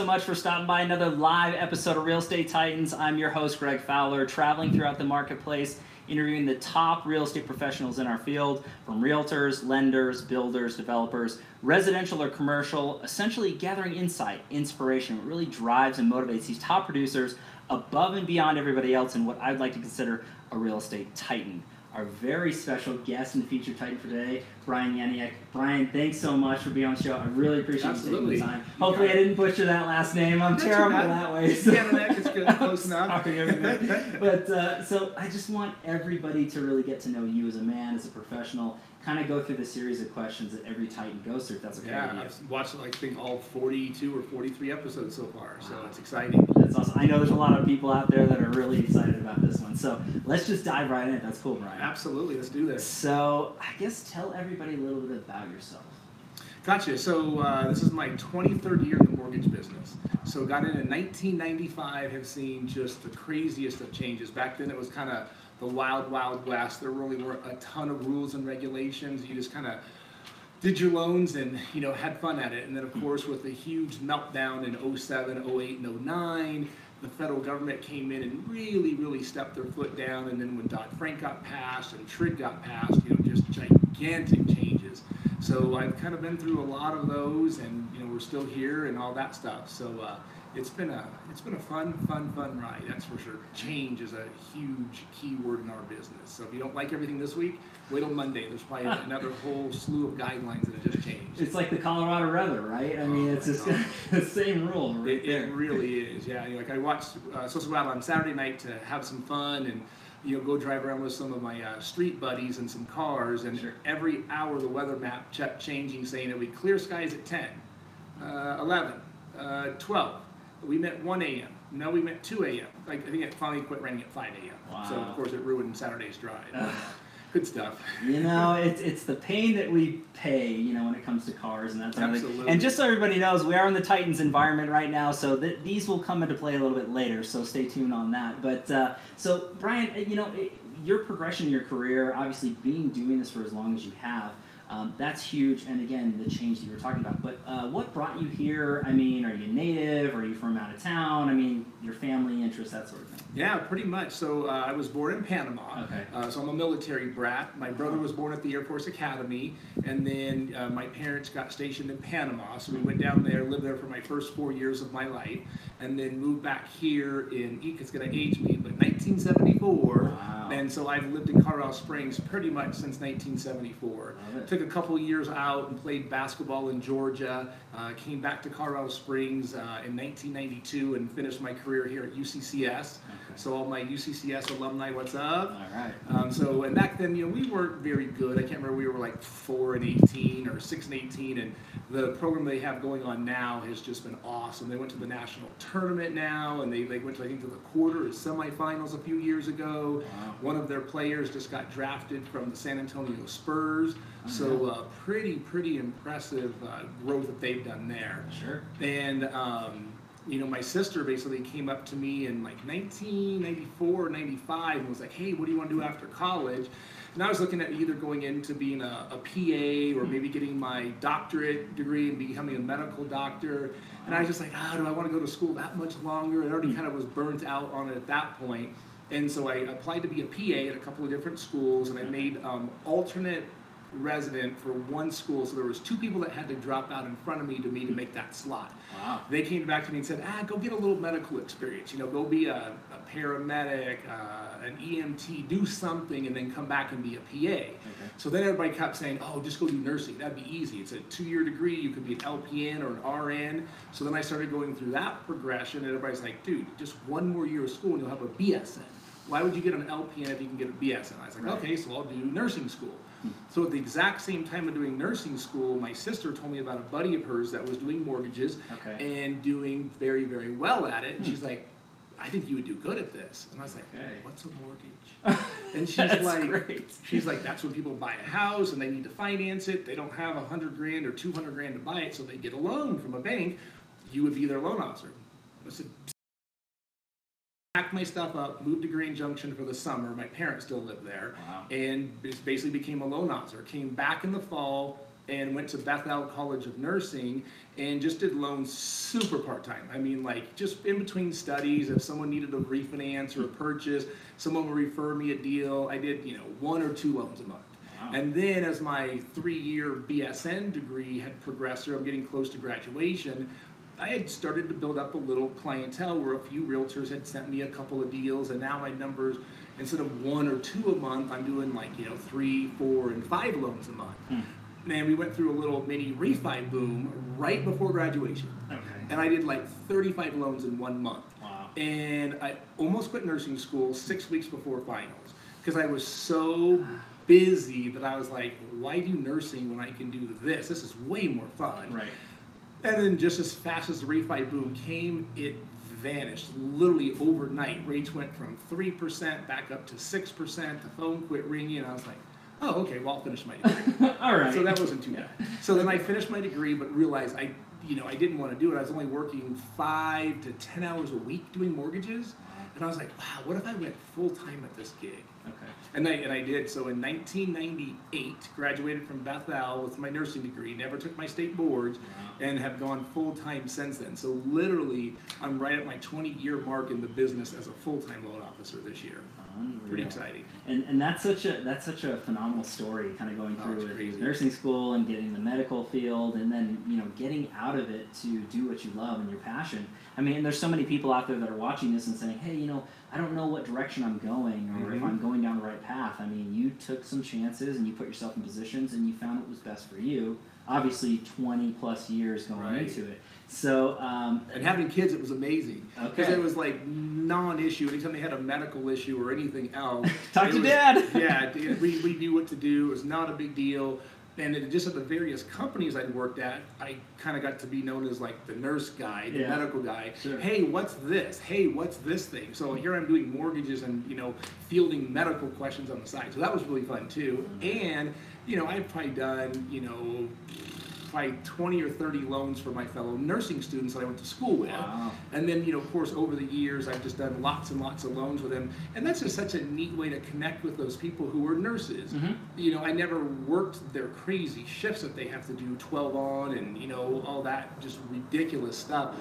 so much for stopping by another live episode of Real Estate Titans. I'm your host, Greg Fowler, traveling throughout the marketplace, interviewing the top real estate professionals in our field from realtors, lenders, builders, developers, residential or commercial, essentially gathering insight, inspiration, what really drives and motivates these top producers above and beyond everybody else in what I'd like to consider a real estate titan our very special guest and featured titan for today, Brian Yaniak. Brian, thanks so much for being on the show. I really appreciate Absolutely. you taking the time. Hopefully, I didn't butcher that last name. I'm terrible that way. So. No, it's good. Close enough. But uh, so I just want everybody to really get to know you as a man, as a professional. Kind of go through the series of questions that every Titan goes through. If that's okay Yeah, with you. I've watched like I think all 42 or 43 episodes so far, so it's exciting. That's awesome. I know there's a lot of people out there that are really excited about this one. So let's just dive right in. That's cool, Brian. Absolutely, let's do this. So I guess tell everybody a little bit about yourself. Gotcha. So uh, this is my 23rd year in the mortgage business. So got in in 1995. Have seen just the craziest of changes. Back then it was kind of the wild, wild west. There really were a ton of rules and regulations. You just kind of did your loans and you know had fun at it. And then of course with the huge meltdown in 07, 08, and 09, the federal government came in and really, really stepped their foot down. And then when Dodd Frank got passed and TRID got passed, you know, just gigantic changes. So I've kind of been through a lot of those, and you know we're still here and all that stuff. So uh, it's been a it's been a fun, fun, fun ride. That's for sure. Change is a huge key word in our business. So if you don't like everything this week, wait till Monday. There's probably another whole slew of guidelines that have just changed. It's like the Colorado weather, right? I mean, Oh it's just the same rule right It, it really is, yeah. You know, Like I watched uh, go out on Saturday night to have some fun and you know go drive around with some of my uh, street buddies and some cars. And Sure. every hour the weather map kept changing, saying it would be clear skies at 10, uh, 11, uh, 12. We met 1 a.m. No, we met 2 a.m. Like I think it finally quit raining at 5 a.m. So of course it ruined Saturday's drive. Good stuff. You know, it's it's the pain that we pay, you know, when it comes to cars and that sort of thing. And just so everybody knows, we are in the Titans environment right now, so th- these will come into play a little bit later. So stay tuned on that. But uh, so Brian, uh, you know, it, your progression in your career, obviously being doing this for as long as you have. Um, that's huge, and again, the change that you were talking about. But uh, what brought you here? I mean, are you native? Are you from out of town? I mean, your family interests, that sort of thing. Yeah, pretty much. So uh, I was born in Panama. Okay. Uh, so I'm a military brat. My brother was born at the Air Force Academy, and then uh, my parents got stationed in Panama. So we went down there, lived there for my first four years of my life, and then moved back here in. It's gonna age me, but 1974. Wow. And so I've lived in Colorado Springs pretty much since 1974. Love it. Took a couple years out and played basketball in Georgia. Uh, came back to Colorado Springs uh, in 1992 and finished my career here at UCCS. So all my UCCS alumni, what's up? All right. Um, so and back then, you know, we weren't very good. I can't remember. We were like four and 18 or six and 18, and the program they have going on now has just been awesome. They went to the national tournament now, and they, they went to I think to the quarter or semifinals a few years ago. Wow. One of their players just got drafted from the San Antonio Spurs. So uh, pretty pretty impressive uh, growth that they've done there. Sure. And um, you know, my sister basically came up to me in like 1994 or 95 and was like, "Hey, what do you want to do after college?" And I was looking at either going into being a, a PA or maybe getting my doctorate degree and becoming a medical doctor. And I was just like, "Ah, do I want to go to school that much longer?" I already kind of was burnt out on it at that point. And so I applied to be a PA at a couple of different schools, and I made um, alternate resident for one school. So there was two people that had to drop out in front of me to me to make that slot. Wow. They came back to me and said, ah, go get a little medical experience. You know, go be a, a paramedic, uh, an EMT, do something, and then come back and be a PA. So then everybody kept saying, oh, just go do nursing. That'd be easy. It's a two-year degree. You could be an LPN or an RN. So then I started going through that progression, and everybody's like, dude, just one more year of school and you'll have a BSN. Why would you get an LPN if you can get a BSN? I was like, Right. okay, so I'll do nursing school. So at the exact same time of doing nursing school, my sister told me about a buddy of hers that was doing mortgages Okay. and doing very, very well at it. And she's like, I think you would do good at this. And I was like, Okay. what's a mortgage? And she's That's like, great. she's like, that's when people buy a house and they need to finance it. They don't have a hundred grand or two hundred grand to buy it, so they get a loan from a bank. You would be their loan officer. I said, packed my stuff up, moved to Grand Junction for the summer. My parents still live there, Wow. and basically became a loan officer. Came back in the fall and went to Beth-El College of Nursing and just did loans super part time. I mean, like just in between studies, if someone needed a refinance or a purchase, someone would refer me a deal. I did, you know, one or two loans a month. Wow. And then as my three-year BSN degree had progressed, or I'm getting close to graduation, I had started to build up a little clientele where a few realtors had sent me a couple of deals, and now my numbers, instead of one or two a month, I'm doing like you know three, four, and five loans a month. Hmm. And we went through a little mini refi boom right before graduation, Okay. and I did like 35 loans in one month. Wow. And I almost quit nursing school six weeks before finals because I was so busy that I was like, why do nursing when I can do this? This is way more fun. Right. And then just as fast as the refi boom came, it vanished literally overnight. Rates went from 3% back up to 6%. The phone quit ringing, and I was like, oh, okay, well, I'll finish my degree. All right. So that wasn't too bad. So then I finished my degree, but realized I, you know, I didn't want to do it. I was only working five to 10 hours a week doing mortgages. And I was like, wow, what if I went full time at this gig? And I, and I did. So in 1998, graduated from Beth-El with my nursing degree, never took my state boards, Wow. and have gone full time since then. So literally, I'm right at my 20 year mark in the business as a full time loan officer this year. Unreal. Pretty exciting. And, and that's such a that's such a phenomenal story, kind of going Oh, through with nursing school and getting the medical field, and then you know getting out of it to do what you love and your passion. I mean, there's so many people out there that are watching this and saying, "Hey, you know, I don't know what direction I'm going, or if Mhm. I'm going down the right path." I mean, you took some chances and you put yourself in positions, and you found what was best for you. Obviously, 20 plus years going Right. into it. So, um, And having kids, it was amazing. Because Okay. it was like non-issue. Anytime they had a medical issue or anything else, Talk to was- Dad. yeah, we, we knew what to do. It was not a big deal. And it, just at the various companies I'd worked at, I kind of got to be known as like the nurse guy, the Yeah. medical guy. Sure. Hey, what's this? Hey, what's this thing? So here I'm doing mortgages and you know fielding medical questions on the side. So that was really fun too. Mm-hmm. And you know I've probably done you know probably 20 or 30 loans for my fellow nursing students that I went to school with. Wow. And then, you know, of course, over the years, I've just done lots and lots of loans with them. And that's just such a neat way to connect with those people who are nurses. Mhm. You know, I never worked their crazy shifts that they have to do 12 on and, you know, all that just ridiculous stuff.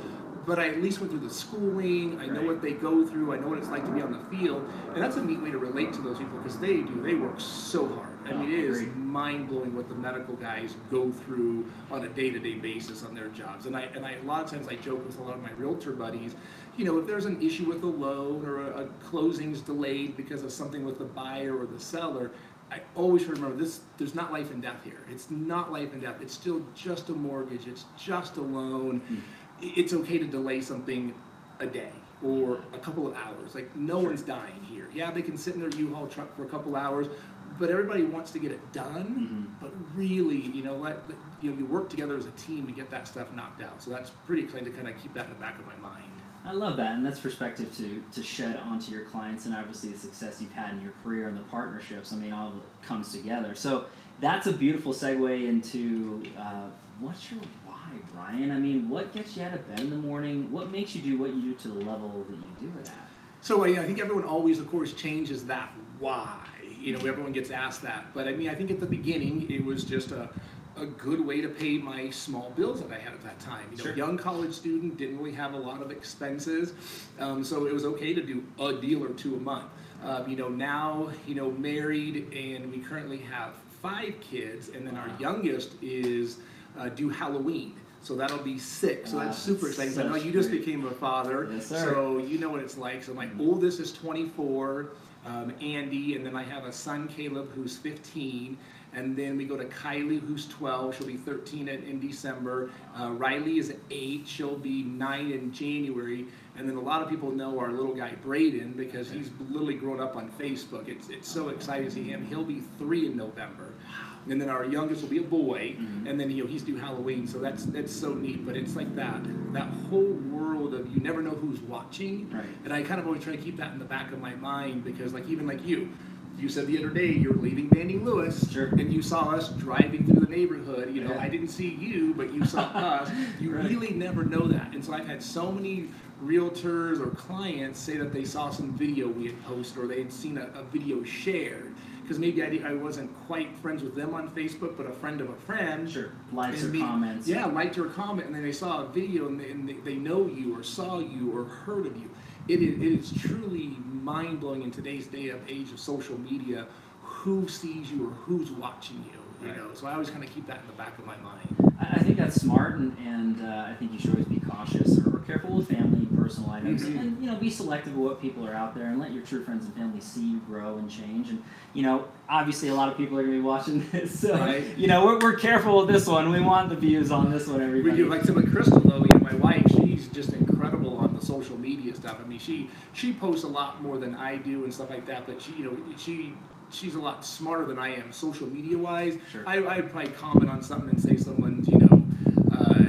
But I at least went through the schooling. I know what they go through. I know what it's like to be on the field. And that's a neat way to relate to those people because they do. They work so hard. I mean, oh, it is mind blowing what the medical guys go through on a day to day basis on their jobs. And I and I a lot of times I joke with a lot of my realtor buddies, you know, if there's an issue with a loan or a, a closing's delayed because of something with the buyer or the seller. I always remember this. There's not life and death here. It's not life and death. It's still just a mortgage. It's just a loan. Hmm. I- It's okay to delay something a day or a couple of hours. Like no one's dying here. Yeah, they can sit in their U-Haul truck for a couple hours, but everybody wants to get it done. But really, you know, let, you know, you work together as a team to get that stuff knocked out. So that's pretty exciting to kind of keep that in the back of my mind. I love that, and that's perspective to to shed onto your clients, and obviously the success you've had in your career and the partnerships. I mean, all of it comes together. So that's a beautiful segue into uh, what's your why, Brian? I mean, what gets you out of bed in the morning? What makes you do what you do to the level that you do it at? So I, I think everyone always, of course, changes that why. You know, everyone gets asked that. But I mean, I think at the beginning, it was just a, a good way to pay my small bills that I had at that time. You know, Sure. young college student, didn't really have a lot of expenses. Um, so it was okay to do a deal or two a month. Um, you know, now, you know, married and we currently have five kids, and then our youngest is uh, due Halloween. So that'll be six. So Wow, that's super exciting. So I know you just became a father. Yes. So you know what it's like. So my oldest is 24, um, Andy, and then I have a son, Caleb, who's 15. And then we go to Kylie, who's 12. She'll be 13 in, in December. Uh, Riley is 8. She'll be 9 in January. And then a lot of people know our little guy, Braden, because he's literally grown up on Facebook. It's, it's so exciting to see him. He'll be 3 in November. And then our youngest will be a boy, Mhm. and then you know he's due Halloween, so that's that's so neat. But it's like that that whole world of you never know who's watching, Right. and I kind of always try to keep that in the back of my mind because like even like you, you said the other day you're leaving Banning Lewis, Sure. and you saw us driving through the neighborhood. You know, Yeah. I didn't see you, but you saw us. You Right. really never know that, and so I've had so many realtors or clients say that they saw some video we had posted or they had seen a, a video shared because maybe I, I wasn't quite friends with them on Facebook, but a friend of a friend. Sure. Likes or comments. Yeah, liked your comment, and then they saw a video and they, and they, they know you or saw you or heard of you. It is, it is truly mind blowing in today's day of age of social media who sees you or who's watching you. You Right. know, so I always kind of keep that in the back of my mind. I I think that's smart, and, and uh, I think you should always be cautious careful with family and personal items, Mhm. and you know, be selective of what people are out there, and let your true friends and family see you grow and change. And you know, obviously, a lot of people are going to be watching this, so Right. you know, we're, we're careful with this one. We want the views on this one, Everybody, We do like some of Crystal though. You know, my wife, she's just incredible on the social media stuff. I mean, she she posts a lot more than I do and stuff like that. But she, you know, she she's a lot smarter than I am social media wise. Sure. I I'd probably comment on something and say someone's, you know, uh,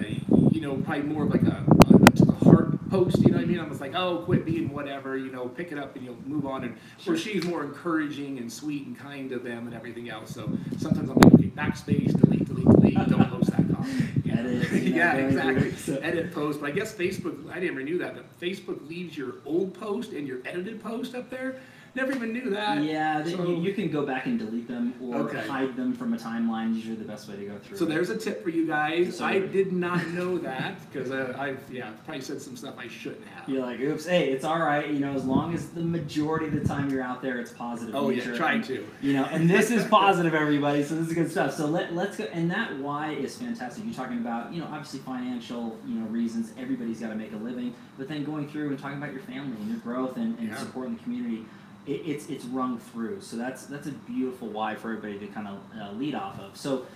you know, probably more of like a, a to the heart post. You know what I mean? I'm just like, oh, quit being whatever. You know, pick it up and you'll move on. And where she's more encouraging and sweet and kind to them and everything else. So sometimes I'm like, okay, backspace, delete, delete, delete. Don't post that comment. You know? Edit, yeah, exactly. so- Edit post, but I guess Facebook. I never knew that, but Facebook leaves your old post and your edited post up there. Never even knew that. Yeah, they, So- you, you can go back and delete them or Okay. hide them from a timeline. Usually, the best way to go through. So it. there's a tip for you guys. So- I did not know that because I've yeah probably said some stuff I shouldn't have. You're like, oops, hey, it's all right. You know, as long as the majority of the time you're out there, it's positive. Oh yeah, nature. try And, to. You know, and this is positive, everybody. So this is good stuff. So let let's go. And that why is fantastic. You're talking about, you know, obviously financial, you know, reasons. Everybody's got to make a living, but then going through and talking about your family and your growth and, and Yeah. supporting the community. It, it's it's rung through. So that's that's a beautiful why for everybody to kind of uh, lead off of. So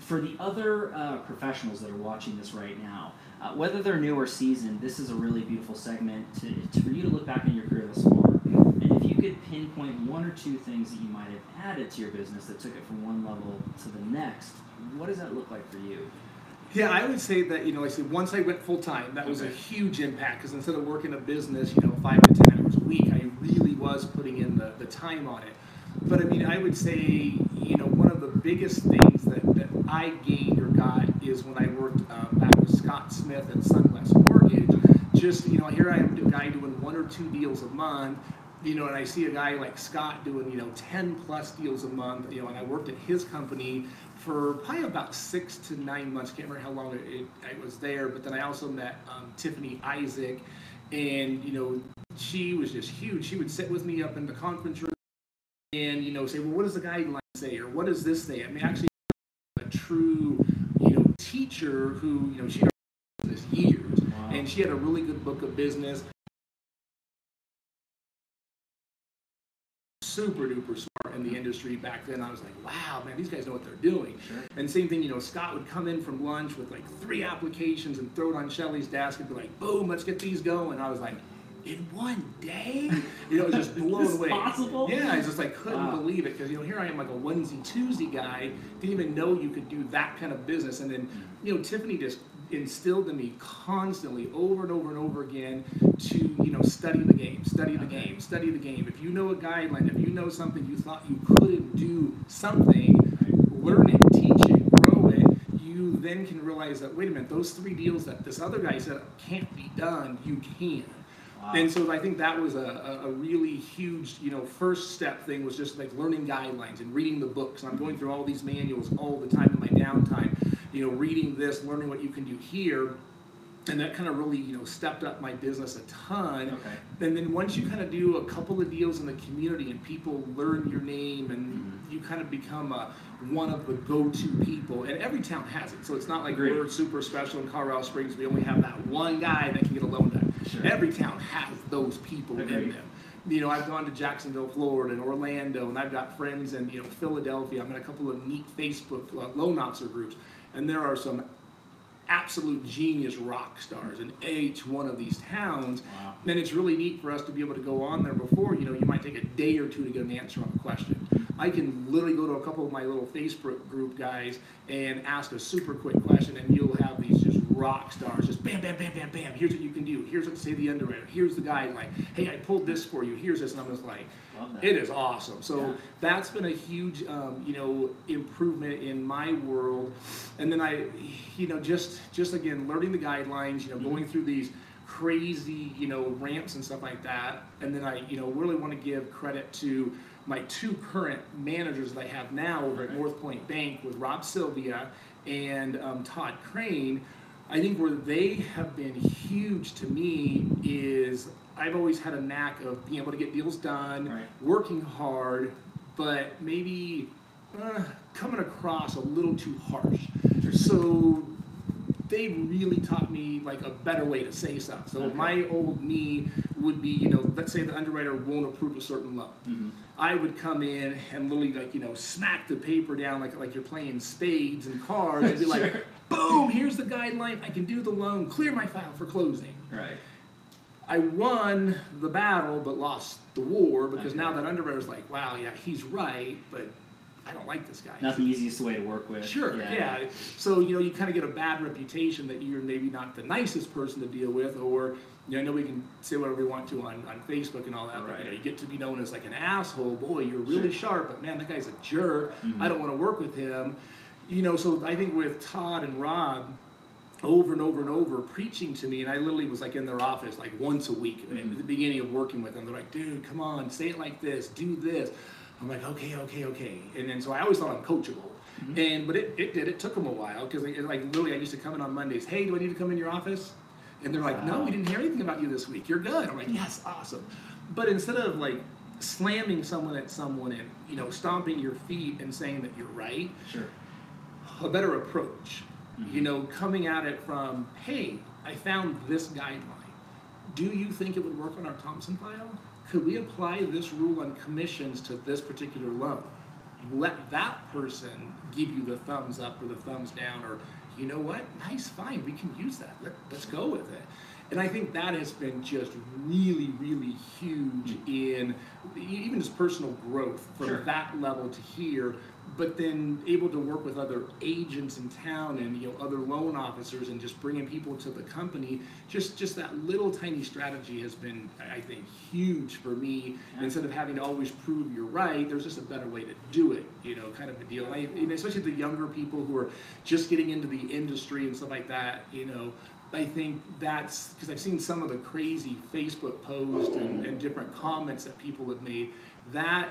for the other uh, professionals that are watching this right now, uh, whether they're new or seasoned, this is a really beautiful segment to, to, for you to look back in your career thus far. And if you could pinpoint one or two things that you might have added to your business that took it from one level to the next, what does that look like for you? Yeah, I would say that you know, I said, once I went full time, that was a huge impact because instead of working a business, you know, five to ten a week, I really was putting in the, the time on it. But I mean, I would say, you know, one of the biggest things that, that I gained or got is when I worked um, back with Scott Smith and Sunglass Mortgage. Just you know, here I am, a guy doing one or two deals a month. You know, and I see a guy like Scott doing, you know, 10 plus deals a month, you know, and I worked at his company for probably about six to nine months. Can't remember how long it, it, I was there, but then I also met um, Tiffany Isaac, and you know, she was just huge. She would sit with me up in the conference room and you know say, well, what does the guideline say, or what does this say? I mean, actually, a true you know teacher who you know she this years, Wow. and she had a really good book of business. Super duper smart in the mm-hmm. industry back then. I was like, wow, man, these guys know what they're doing. Sure. And same thing, you know, Scott would come in from lunch with like three applications and throw it on Shelly's desk and be like, boom, let's get these going. I was like, in one day? You know, it was just blown Is this away. possible? Yeah, I just like couldn't Wow. believe it because you know here I am like a onesie twosie guy, didn't even know you could do that kind of business, and then mm-hmm. you know Tiffany just instilled in me constantly over and over and over again to you know study the game, study the game, study the game. If you know a guideline, if you know something you thought you couldn't do something, learn it, teach it, grow it. You then can realize that wait a minute, those three deals that this other guy said can't be done, you can. Wow. And so I think that was a, a really huge, you know, first step thing was just like learning guidelines and reading the books. I'm going through all these manuals all the time in my downtime, you know, reading this, learning what you can do here. And that kind of really, you know, stepped up my business a ton. Okay. And then once you kind of do a couple of deals in the community and people learn your name and Mhm. you kind of become a, one of the go-to people, and every town has it. So it's not like Agreed. we're super special in Colorado Springs. We only have that one guy that can get a loan done. Sure. Every town has those people in Agreed. them. You know, I've gone to Jacksonville, Florida, and Orlando, and I've got friends in you know Philadelphia. I'm in a couple of neat Facebook uh, loan officer groups, and there are some absolute genius rock stars in each one of these towns. Wow. And it's really neat for us to be able to go on there before, you know, you might take a day or two to get an answer on a question. I can literally go to a couple of my little Facebook group guys and ask a super quick question, and you'll have these just rock stars, just bam, bam, bam, bam, bam. Here's what you can do. Here's what to say the underwriter. Here's the guideline. Hey, I pulled this for you. Here's this, and I'm just like, it is awesome. So Yeah. that's been a huge, um, you know, improvement in my world. And then I, you know, just just again learning the guidelines. You know, going through these crazy, you know, ramps and stuff like that. And then I, you know, really want to give credit to my two current managers that I have now over at Okay. North Point Bank with Rob Sylvia and um, Todd Crane, I think where they have been huge to me is I've always had a knack of being able to get deals done, Right. working hard, but maybe uh, coming across a little too harsh. So they really taught me like a better way to say stuff. So Okay. my old me would be, you know, let's say the underwriter won't approve a certain loan. Mhm. I would come in and literally like, you know, smack the paper down like like you're playing spades and cards and be like, boom, here's the guideline, I can do the loan, clear my file for closing. Right. I won the battle but lost the war because Okay. now that underwriter's like, wow, yeah, he's right, but I don't like this guy. Not the easiest way to work with. Sure, yeah. So, you know, you kind of get a bad reputation that you're maybe not the nicest person to deal with, or, you know, I know we can say whatever we want to on, on Facebook and all that, but, you know, Right. you get to be known as like an asshole. Boy, you're really sharp, but man, that guy's a jerk. Mhm. I don't want to work with him. You know, so I think with Todd and Rob, over and over and over preaching to me, and I literally was like in their office like once a week at the beginning of working with them. They're like, dude, come on, say it like this, do this. I'm like, okay, okay, okay. And then so I always thought I'm coachable. Mhm. And but it, it did. It took them a while because like, like literally I used to come in on Mondays. Hey, do I need to come in your office? And they're like, no, we didn't hear anything about you this week. You're good. I'm like, yes, awesome. But instead of like slamming someone at someone and you know stomping your feet and saying that you're right, Sure. a better approach. Mhm. You know, coming at it from, hey, I found this guideline. Do you think it would work on our Thompson file? Could we apply this rule on commissions to this particular loan? Let that person give you the thumbs up or the thumbs down, or you know what? Nice, fine, we can use that. Let, let's go with it. And I think that has been just really, really huge hmm. in e- even just personal growth from Sure. that level to here but then able to work with other agents in town and you know other loan officers and just bringing people to the company just just that little tiny strategy has been i think huge for me Yeah. instead of having to always prove you're right there's just a better way to do it you know kind of a deal I, and especially the younger people who are just getting into the industry and stuff like that you know I think that's because I've seen some of the crazy Facebook posts and, and different comments that people have made. That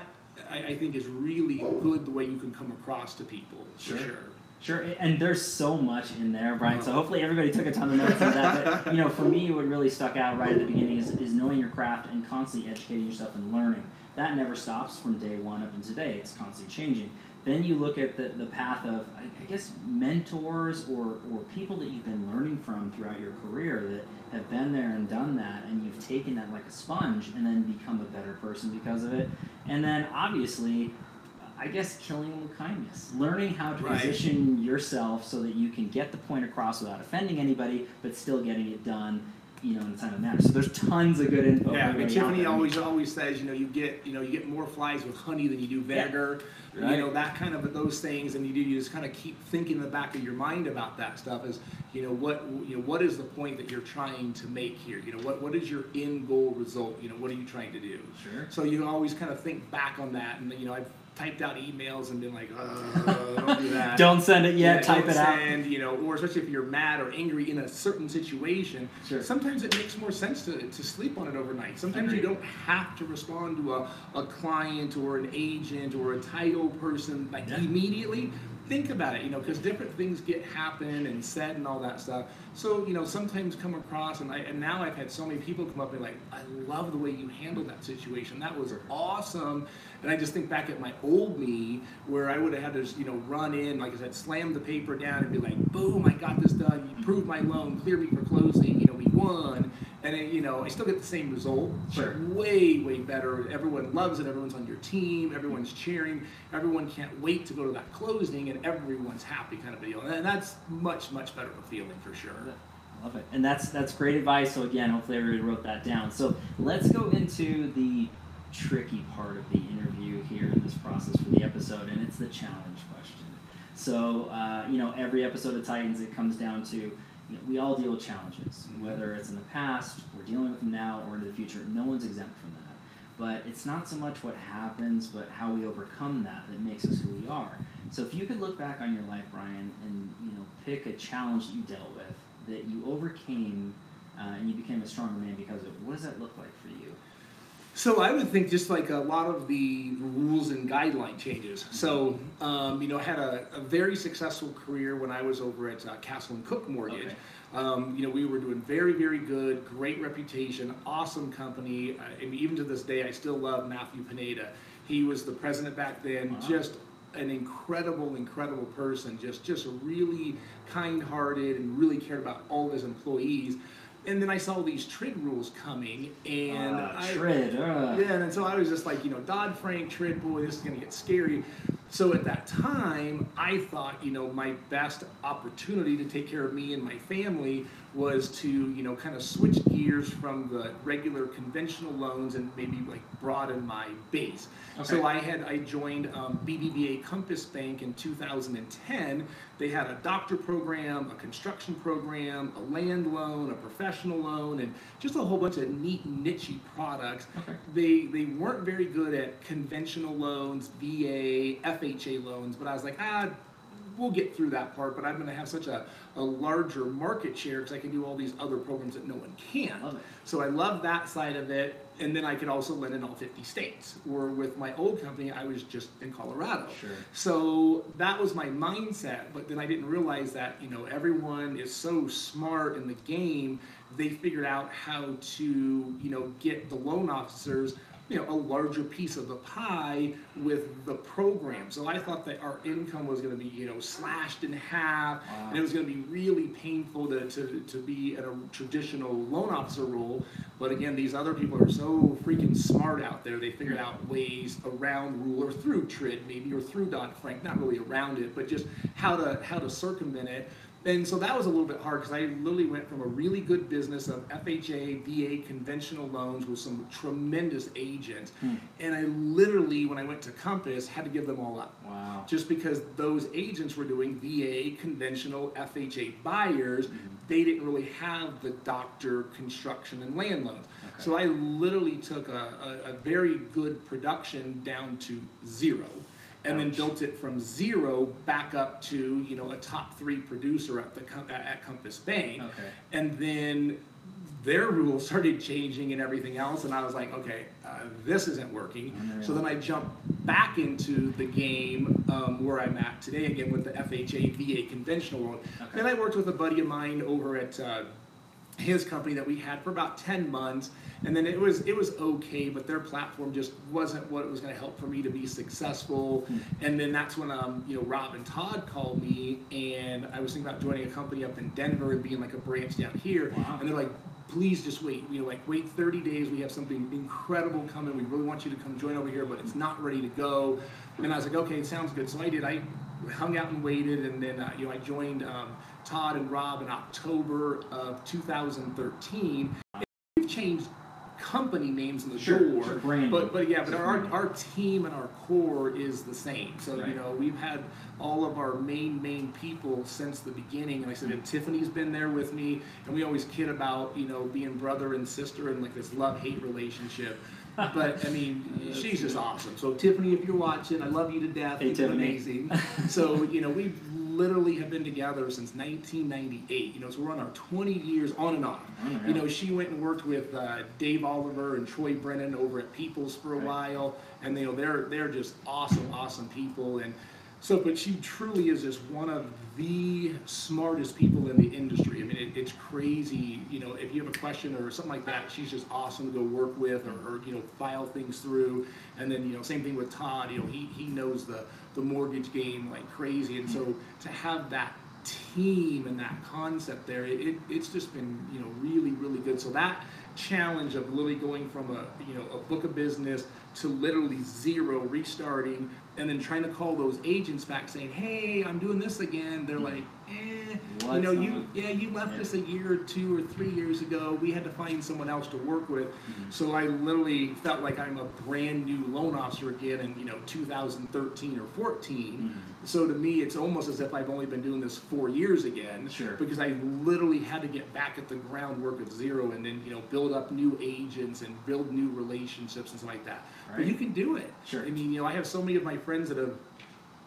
I, I think is really good the way you can come across to people Sure. sure. Sure, and there's so much in there, Brian. So Uh-huh. hopefully everybody took a ton of notes on that. But you know, for me, what really stuck out right at the beginning is, is knowing your craft and constantly educating yourself and learning. That never stops from day one up to today. It's constantly changing. Then you look at the, the path of, I, guess, mentors or, or people that you've been learning from throughout your career that have been there and done that, and you've taken that like a sponge and then become a better person because of it. And then obviously, I guess killing them with kindness, learning how to Right. position yourself so that you can get the point across without offending anybody, but still getting it done, you know, in a timely manner. So there's tons of good info. Yeah, already Tiffany always always says, you know, you get you know you get more flies with honey than you do vinegar. Right. You know that kind of those things, and you do you just kind of keep thinking in the back of your mind about that stuff. Is you know what you know what is the point that you're trying to make here? You know what what is your end goal result? You know what are you trying to do? Sure. So you always kind of think back on that, and you know I've typed out emails and been like, uh, don't do that. Don't send it yet. Yeah, type it out. send, you know, or especially if you're mad or angry in a certain situation, Sure. sometimes it makes more sense to, to sleep on it overnight. Sometimes you don't have to respond to a, a client or an agent or a title person like Yeah. immediately. Think about it, you know, because different things get happen and said and all that stuff. So, you know, sometimes come across, and, I, and now I've had so many people come up and be like, I love the way you handled that situation. That was awesome. And I just think back at my old me where I would have had to, you know, run in, like I said, slam the paper down and be like, boom, I got this done. You approved my loan, clear me for closing. You know, we won. And, then, you know, I still get the same result, Sure. but way, way better. Everyone loves it. Everyone's on your team. Everyone's cheering. Everyone can't wait to go to that closing, and everyone's happy, kind of deal. And that's much, much better of a feeling for sure. I Love it, and that's that's great advice. So again, hopefully everybody wrote that down. So let's go into the tricky part of the interview here in this process for the episode, and it's the challenge question. So uh, you know, every episode of Titans, it comes down to you know, we all deal with challenges, whether it's in the past, we're dealing with them now, or into the future. No one's exempt from that. But it's not so much what happens, but how we overcome that that makes us who we are. So if you could look back on your life, Brian, and you know, pick a challenge that you dealt with that you overcame, uh, and you became a stronger man because of it. What does that look like for you? So I would think just like a lot of the rules and guideline changes. So um, you know, I had a, a very successful career when I was over at uh, Castle and Cooke Mortgage. Okay. Um, you know, we were doing very, very good, great reputation, awesome company. Uh, and even to this day, I still love Matthew Pineda. He was the president back then. Wow. Just an incredible, incredible person. Just, just really kind-hearted and really cared about all of his employees. And then I saw these TRID rules coming, and Uh, I, Trid, uh. yeah, and so I was just like, you know, Dodd Frank, Trid, boy, this is gonna get scary. So at that time, I thought, you know, my best opportunity to take care of me and my family was to, you know, kind of switch gears from the regular conventional loans and maybe like broaden my base. So I had I joined um, BBVA Compass Bank in 2010. They had a doctor program, a construction program, a land loan, a professional loan, and just a whole bunch of neat nichey products Okay. they they weren't very good at conventional loans, VA, FHA loans, but I was like, ah, we'll get through that part, but I'm going to have such a, a larger market share because I can do all these other programs that no one can. So I love that side of it, and then I could also lend in all 50 states. Or with my old company, I was just in Colorado. Sure. So that was my mindset, but then I didn't realize that, you know, everyone is so smart in the game, they figured out how to, you know, get the loan officers, you know, a larger piece of the pie with the program. So I thought that our income was gonna be, you know, slashed in half, Wow. and it was gonna be really painful to, to, to be in a traditional loan officer role. But again, these other people are so freaking smart out there. They figured out ways around rule or through TRID maybe or through Dodd Frank, not really around it, but just how to how to circumvent it. And so that was a little bit hard because I literally went from a really good business of FHA, VA, conventional loans with some tremendous agents. Hmm. And I literally, when I went to Compass, had to give them all up Wow. just because those agents were doing VA, conventional FHA buyers, they didn't really have the doctor, construction, and land loans. Okay. So I literally took a, a, a very good production down to zero. And then built it from zero back up to you know a top three producer at the at Compass Bank, Okay. and then their rules started changing and everything else, and I was like, okay, uh, this isn't working. So then I jumped back into the game um, where I'm at today again with the FHA VA conventional loan. Okay. Then I worked with a buddy of mine over at uh, his company that we had for about 10 months and then it was it was okay but their platform just wasn't what it was going to help for me to be successful. And then that's when um, you know rob and todd called me and i was thinking about joining a company up in denver and being like a branch down here. Wow. and they're like please just wait you know like wait 30 days. We have something incredible coming. We really want you to come join over here but it's not ready to go. And i was like okay it sounds good. So i did. I hung out and waited and then uh, you know i joined um, todd and rob in october of 2013 we've changed company names in the Sure, door sure, branding. but but yeah but our, mm-hmm. our team and our core is the same. So Right. you know we've had all of our main main people since the beginning. And i said and tiffany's been there with me. And we always kid about you know being brother and sister and like this love hate relationship but i mean she's just awesome so tiffany if you're watching i love you to death Hey, You've been Tiffany. amazing so you know we've literally have been together since 1998 you know so we're on our 20 years on and off Unreal. you know she went and worked with uh, Dave Oliver and Troy Brennan over at Peoples for a Right. while, and you know they're they're just awesome, awesome people. And so, but she truly is just one of the smartest people in the industry. I mean, it, it's crazy. You know, if you have a question or something like that, she's just awesome to go work with or, or you know file things through. And then you know, same thing with Todd. You know, he he knows the the mortgage game like crazy. And so to have that team and that concept there, it, it, it's just been you know really really good. So that challenge of literally going from a you know a book of business to literally zero, restarting, and then trying to call those agents back saying, "Hey, I'm doing this again." They're like, "Eh, you What's know, you yeah, you left Yeah. us a year or two or three years ago. We had to find someone else to work with." Mhm. So I literally felt like I'm a brand new loan officer again in you know 2013 or 14. Mhm. So to me, it's almost as if I've only been doing this four years again. Sure. Because I literally had to get back at the groundwork of zero and then you know build up new agents and build new relationships and stuff like that. But you can do it. Sure. I mean, you know, I have so many of my friends that have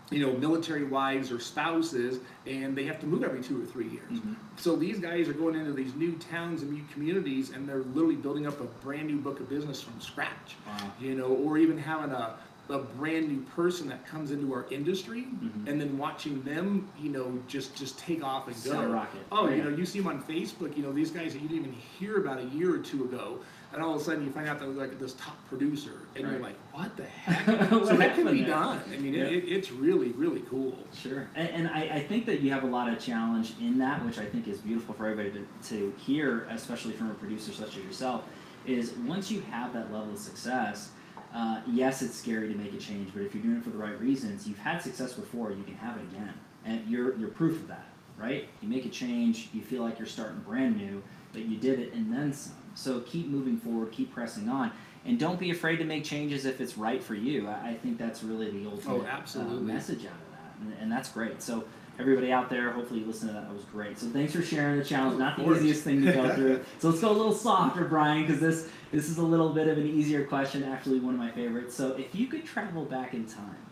you know, military wives or spouses, and they have to move every two or three years. Mhm. So these guys are going into these new towns and new communities, and they're literally building up a brand new book of business from scratch. Wow. You know, or even having a a brand new person that comes into our industry, Mhm. and then watching them, you know, just just take off and go. Skyrocket. Oh, Yeah. you know, you see them on Facebook. You know, these guys that you didn't even hear about a year or two ago, and all of a sudden you find out they're like this top producer, and you're like, what the heck? What so that can be there? done. I mean, Yeah. it, it, it's really really cool. Sure, and, and I, I think that you have a lot of challenge in that, which I think is beautiful for everybody to, to hear, especially from a producer such as yourself. Is once you have that level of success, uh, yes, it's scary to make a change, but if you're doing it for the right reasons, you've had success before, you can have it again, and you're you're proof of that, right? You make a change, you feel like you're starting brand new, but you did it and then some. So keep moving forward, keep pressing on, and don't be afraid to make changes if it's right for you. I, I think that's really the ultimate uh, absolutely. message out of that, and, and that's great. So everybody out there, hopefully you listen to that. That was great. So thanks for sharing the challenge. Not the easiest thing to go through. so let's go a little softer, Brian, because this this is a little bit of an easier question. Actually, one of my favorites. So if you could travel back in time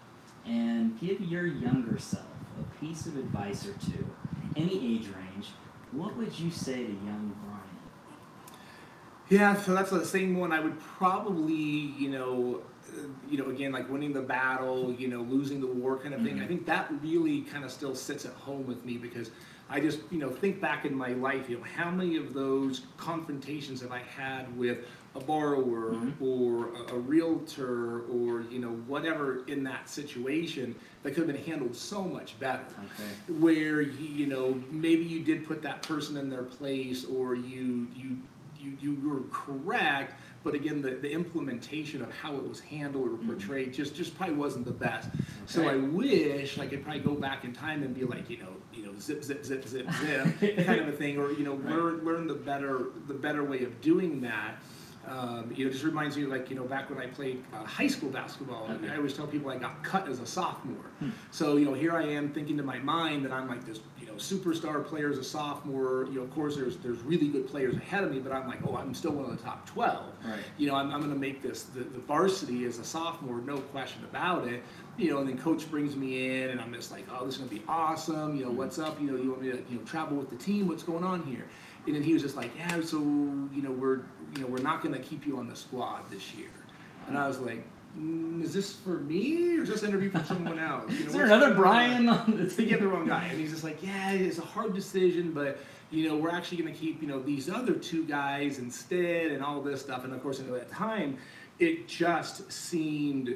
and give your younger self a piece of advice or two, any age range, what would you say to young Brian? Yeah, so that's the same one. I would probably, you know, uh, you know, again, like winning the battle, you know, losing the war kind of thing. Mhm. I think that really kind of still sits at home with me because I just, you know, think back in my life, you know, how many of those confrontations have I had with a borrower Mhm. or a, a realtor or, you know, whatever in that situation that could have been handled so much better Okay. where you, you know maybe you did put that person in their place or you you you, you were correct but again the, the implementation of how it was handled or portrayed just just probably wasn't the best so i wish i could probably go back in time and be like you know you know zip zip zip zip zip kind of a thing or you know Right. learn learn the better the better way of doing that um, you know, it just reminds me like you know back when I played uh, high school basketball. Okay. I always tell people I got cut as a sophomore. Hmm. So you know, here I am thinking to my mind that I'm like this, superstar player as a sophomore. You know, of course, there's there's really good players ahead of me, but I'm like, oh, I'm still one of the top twelve. Right. You know, I'm, I'm going to make this the, the varsity as a sophomore, no question about it. You know, and then coach brings me in, and I'm just like, oh, this is going to be awesome. You know, mm-hmm. what's up? You know, you want me to you know travel with the team? What's going on here? And then he was just like, yeah, so you know, we're you know, we're not going to keep you on the squad this year. And I was like, mm, is this for me or is this interview for someone else? You know, Is there another? Brian on the team? get the wrong guy. And he's just like, yeah, it's a hard decision, but you know, we're actually going to keep you know these other two guys instead, and all this stuff. And of course, at that time, it just seemed,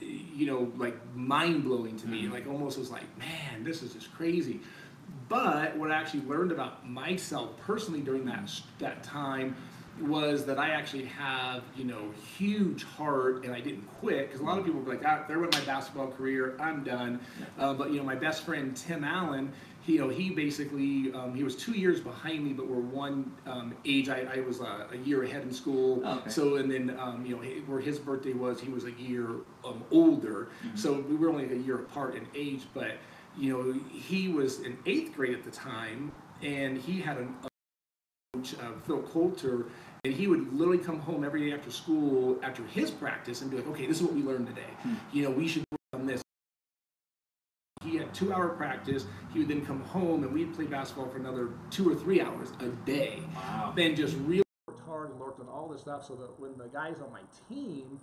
you know, like mind blowing to me. Mhm. Like almost was like, man, this is just crazy. But what I actually learned about myself personally during that that time was that I actually have, you know, huge heart and I didn't quit because a lot of people were like, ah, there went my basketball career, I'm done. Uh, but you know, my best friend Tim Allen, he, you know, he basically um, he was two years behind me, but we're one um, age. I, I was uh, a year ahead in school. Oh, okay. So and then um, you know where his birthday was, he was a year um, older. Mhm. So we were only a year apart in age, but you know he was in eighth grade at the time, and he had an coach, uh, Phil Coulter, and he would literally come home every day after school after his practice and be like, okay, this is what we learned today. Hmm. You know, we should work on this. He had two hour practice. He would then come home and we'd play basketball for another two or three hours a day. Wow. Then just really worked hard and worked on all this stuff so that when the guys on my team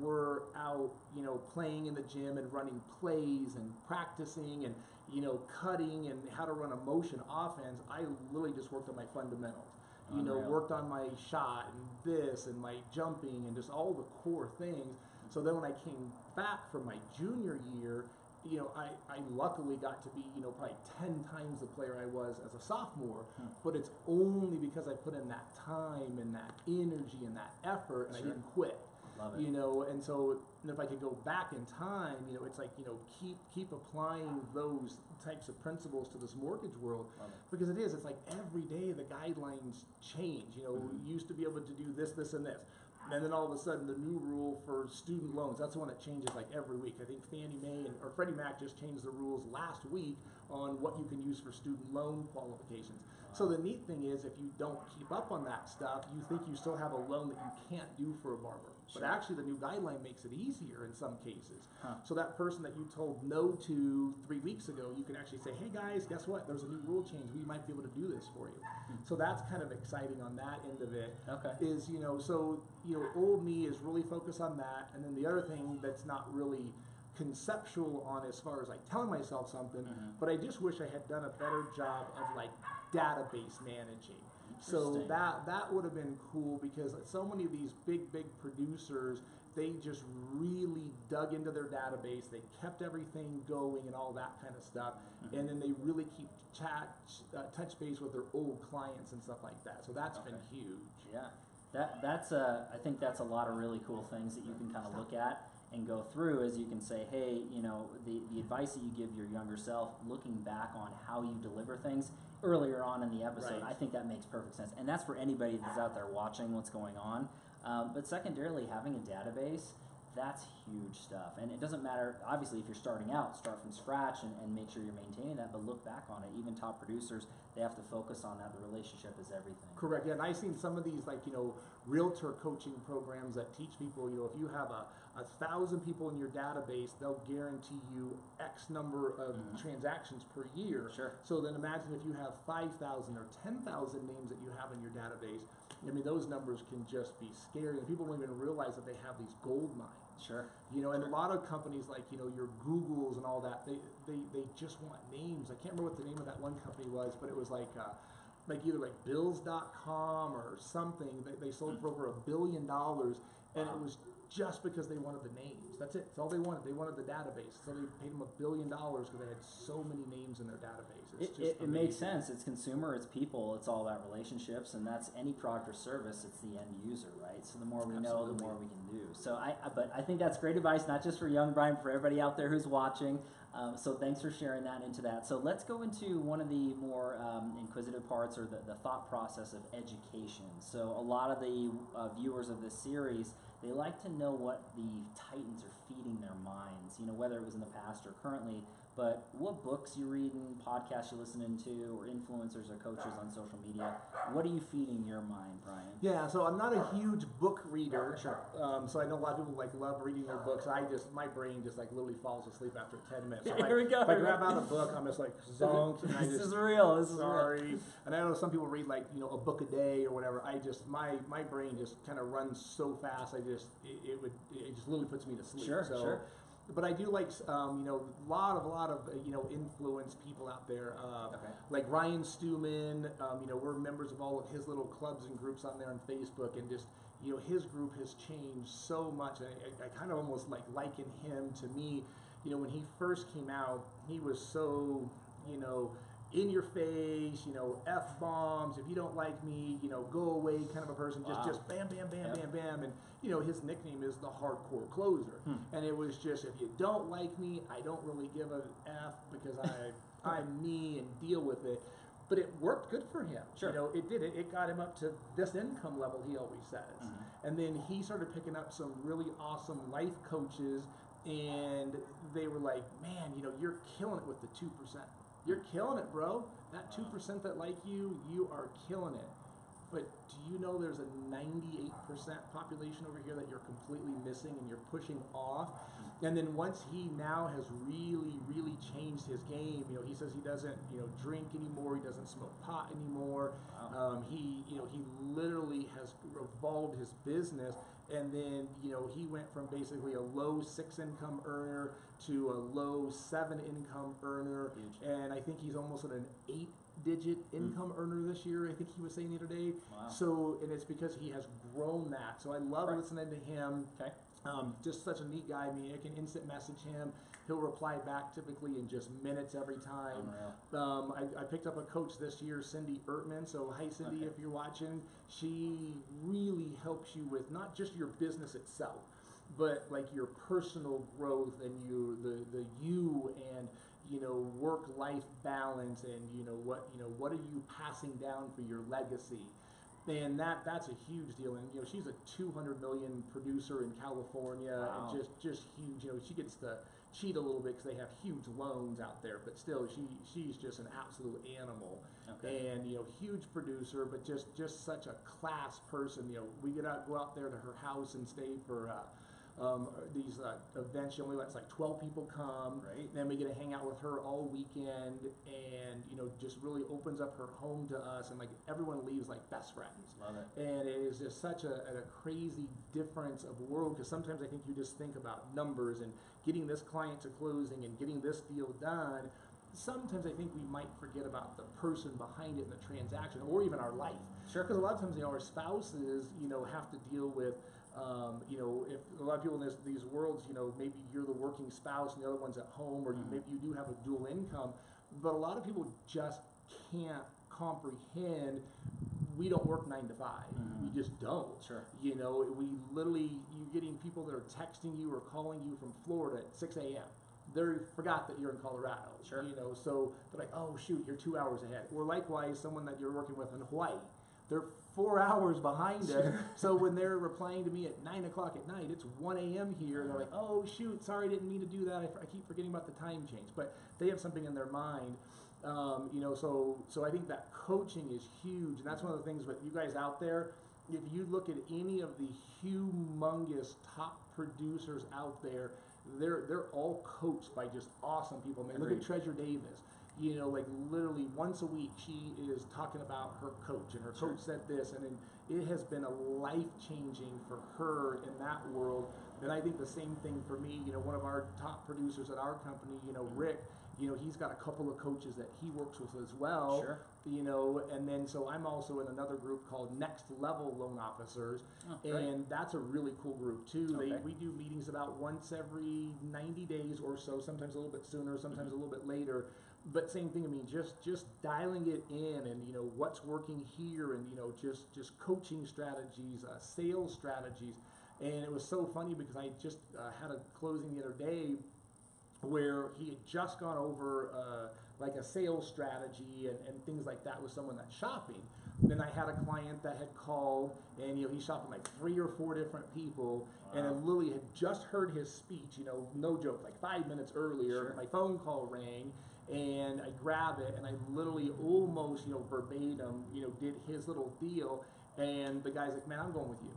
were out, you know, playing in the gym and running plays and practicing and, you know, cutting and how to run a motion offense, I literally just worked on my fundamentals. You know, worked on my shot and this and my jumping and just all the core things. So then when I came back from my junior year, you know, I, I luckily got to be, you know, probably 10 times the player I was as a sophomore, Hmm. but it's only because I put in that time and that energy and that effort and Sure. I didn't quit. Love it. You know, and so and if I could go back in time, you know, it's like, you know, keep keep applying those types of principles to this mortgage world it. because it is, it's like every day the guidelines change. You know, Mhm. we used to be able to do this, this, and this. And then all of a sudden, the new rule for student loans, that's the one that changes like every week. I think Fannie Mae and, or Freddie Mac just changed the rules last week on what you can use for student loan qualifications. So the neat thing is, if you don't keep up on that stuff, you think you still have a loan that you can't do for a barber. Sure. But actually, the new guideline makes it easier in some cases. Huh. So that person that you told no to three weeks ago, you can actually say, "Hey guys, guess what? There's a new rule change. We might be able to do this for you." So that's kind of exciting on that end of it. Okay. Is you know, so you know, old me is really focused on that, and then the other thing that's not really conceptual on as far as like telling myself something, Mhm. but I just wish I had done a better job of like database managing. So that that would have been cool because so many of these big big producers they just really dug into their database. They kept everything going and all that kind of stuff, Mm-hmm. and then they really keep chat uh, touch base with their old clients and stuff like that. So that's been huge. Yeah, that that's a. I think that's a lot of really cool things that you can kind of look at and go through as you can say, hey, you know, the the advice that you give your younger self, looking back on how you deliver things earlier on in the episode, Right. I think that makes perfect sense, and that's for anybody that's out there watching what's going on. Um, but secondarily, having a database. That's huge stuff. And it doesn't matter, obviously, if you're starting out, start from scratch and, and make sure you're maintaining that, but look back on it. Even top producers, they have to focus on that. The relationship is everything. Correct. Yeah, and I've seen some of these like you know realtor coaching programs that teach people. You know, if you have a, a thousand people in your database, they'll guarantee you X number of Mhm. transactions per year. Sure. So then imagine if you have five thousand or ten thousand names that you have in your database. I mean, those numbers can just be scary, and people don't even realize that they have these gold mines. Sure. You know, and a lot of companies like you know your Googles and all that, they they, they just want names. I can't remember what the name of that one company was, but it was like uh, like either like Bills.com or something. They, they sold for over a billion dollars, and Wow. it was just because they wanted the names. That's it. That's all they wanted. They wanted the database. So they paid them a billion dollars because they had so many names in their database. It, just it, it makes sense. It's consumer, it's people, it's all about relationships, and that's any product or service. It's the end user, right? So the more we know, the more we can do. So I, I, but I think that's great advice, not just for young Brian, for everybody out there who's watching. Um, so thanks for sharing that into that. So let's go into one of the more um, inquisitive parts, or the, the thought process of education. So a lot of the uh, viewers of this series, they like to know what the Titans are feeding their minds. You know, whether it was in the past or currently. But what books you reading, podcasts you listening to, or influencers or coaches on social media? What are you feeding your mind, Brian? Yeah, so I'm not a huge book reader. Sure. Um, so I know a lot of people like love reading their books. I just my brain just like literally falls asleep after ten minutes. So if I- Here we go. If I grab out a book, I'm just like zonked, and I this just is real. This is real. sorry. And I know some people read like you know a book a day or whatever. I just my my brain just kind of runs so fast. I just it, it would it just literally puts me to sleep. Sure, so, sure. But I do like um, you know a lot of a lot of uh, you know influence people out there. Uh, Okay. Like Ryan Stewman, um, you know we're members of all of his little clubs and groups on there on Facebook, and just you know his group has changed so much. And I, I kind of almost like liken him to me. You know when he first came out, he was so you know in your face, you know, f bombs. If you don't like me, you know, go away, kind of a person. Wow. Just, just bam, bam, bam, Yep. bam, bam. And you know, his nickname is the hardcore closer. Hmm. And it was just, if you don't like me, I don't really give a f because I, I'm me and deal with it. But it worked good for him. Sure. You know, it did it. It got him up to this income level. He always says. Mhm. And then he started picking up some really awesome life coaches, and they were like, "Man, you know, you're killing it with the two percent. You're killing it, bro. That two percent that like you, you are killing it." But do you know there's a 98% population over here that you're completely missing and you're pushing off? And then once he now has really, really changed his game, you know, he says he doesn't, you know, drink anymore, he doesn't smoke pot anymore. Wow. Um, he, you know, he literally has revolved his business, and then, you know, he went from basically a low six income earner to a low seven income earner, Huge. and I think he's almost at an eight digit hmm. income earner this year. I think he was saying the other day. Wow. So, and it's because he has grown that. So I love Right. listening to him. Okay. Um, just such a neat guy. I mean, I can instant message him. He'll reply back typically in just minutes every time. Unreal. Um, I, I picked up a coach this year, Cindy Ertman. So, hi, Cindy, Okay. if you're watching. She really helps you with not just your business itself, but like your personal growth and your the the you and you know work life balance and you know what you know what are you passing down for your legacy And that that's a huge deal. And you know, she's a 200 million producer in California, Wow. and just just huge. You know, she gets to cheat a little bit because they have huge loans out there, but still, she she's just an absolute animal. Okay. And you know, huge producer, but just just such a class person. You know, we get out go out there to her house and stay for. Uh, um, these uh, events, she only lets like 12 people come. Right. Then we get to hang out with her all weekend, and you know, just really opens up her home to us, and like everyone leaves like best friends. Love it. And it is just such a, a crazy difference of world because sometimes I think you just think about numbers and getting this client to closing and getting this deal done. Sometimes I think we might forget about the person behind it in the transaction or even our life. Sure. Because a lot of times, you know, our spouses, you know, have to deal with, um, you know, if a lot of people in this, these worlds, you know, maybe you're the working spouse and the other one's at home, or you, Mhm. maybe you do have a dual income, but a lot of people just can't comprehend. We don't work nine to 5 Mhm. We just don't. Sure. You know, we literally, you're getting people that are texting you or calling you from Florida at 6 a.m. They forgot that you're in Colorado. Sure. You know, so they're like, oh, shoot, you're two hours ahead. Or likewise, someone that you're working with in Hawaii, they're four hours behind us. So when they're replying to me at 9 o'clock at night, it's 1 a.m. here. And they're like, oh, shoot, sorry, I didn't mean to do that. I, I keep forgetting about the time change. But they have something in their mind. Um, you know, so so I think that coaching is huge, and that's one of the things with you guys out there. If you look at any of the humongous top producers out there, they're they're all coached by just awesome people. I mean, look at Treasure Davis. You know, like literally once a week, she is talking about her coach, and her Sure. coach said this, and then it has been a life changing for her in that world. And I think the same thing for me. You know, one of our top producers at our company, you know, mm-hmm. Rick. You know, he's got a couple of coaches that he works with as well Sure. you know, and then so I'm also in another group called Next Level Loan Officers, Oh, and that's a really cool group too. Okay. They, we do meetings about once every 90 days or so, sometimes a little bit sooner, sometimes a little bit later. But same thing. I mean, just just dialing it in, and you know what's working here, and you know just just coaching strategies, uh, sales strategies, and it was so funny because I just uh, had a closing the other day where he had just gone over uh, like a sales strategy and, and things like that with someone that's shopping. Then I had a client that had called and you know he's shopping like three or four different people and then Lily had just heard his speech, you know, no joke, like five minutes earlier. Sure. My phone call rang and I grab it and I literally almost, you know, verbatim, you know, did his little deal and the guy's like, Man, I'm going with you.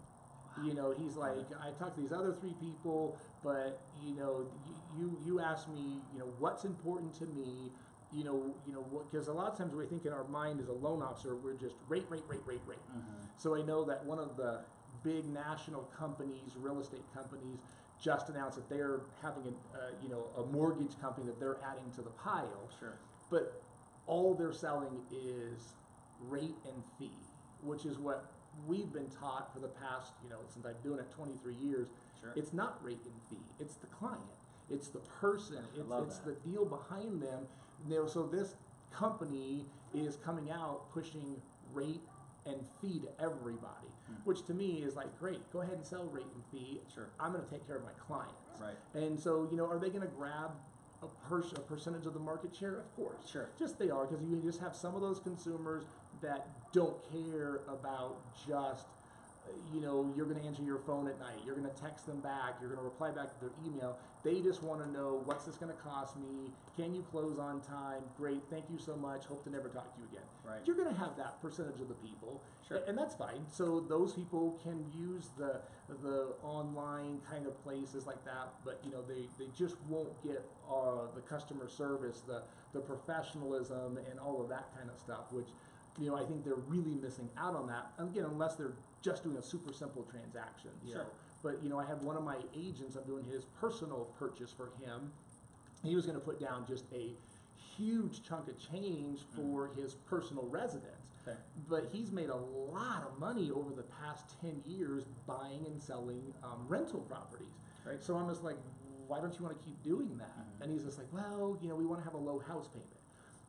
You know, he's like, I talked to these other three people, but you know, you you asked me, you know, what's important to me, you know, you know, because a lot of times we think in our mind as a loan officer, we're just rate, rate, rate, rate, rate. Mhm. So I know that one of the big national companies, real estate companies, just announced that they're having a, uh, you know, a mortgage company that they're adding to the pile Sure. but all they're selling is rate and fee, which is what we've been taught for the past, you know, since I've been doing it 23 years. Sure. It's not rate and fee; it's the client, it's the person, I it's, it's the deal behind them. You know, so this company is coming out pushing rate and fee to everybody. Mm-hmm. which to me is like great. Go ahead and sell rate and fee. Sure. I'm going to take care of my clients. Right. And so, you know, are they going to grab a, per- a percentage of the market share? Of course. Sure. Just they are, because you just have some of those consumers that don't care about just, you know, you're going to answer your phone at night, you're going to text them back, you're going to reply back to their email. They just want to know what's this going to cost me? Can you close on time? Great, thank you so much. Hope to never talk to you again. Right. You're going to have that percentage of the people, Sure. and that's fine. So those people can use the the online kind of places like that, but you know they, they just won't get uh, the customer service, the the professionalism, and all of that kind of stuff. Which you know I think they're really missing out on that. Again, unless they're just doing a super simple transaction. You Sure. But you know I have one of my agents. I'm doing his personal purchase for him. He was going to put down just a huge chunk of change for his personal residence Okay. but he's made a lot of money over the past 10 years buying and selling um, rental properties. Right. So I'm just like, why don't you want to keep doing that? Mhm. And he's just like, well, you know, we want to have a low house payment.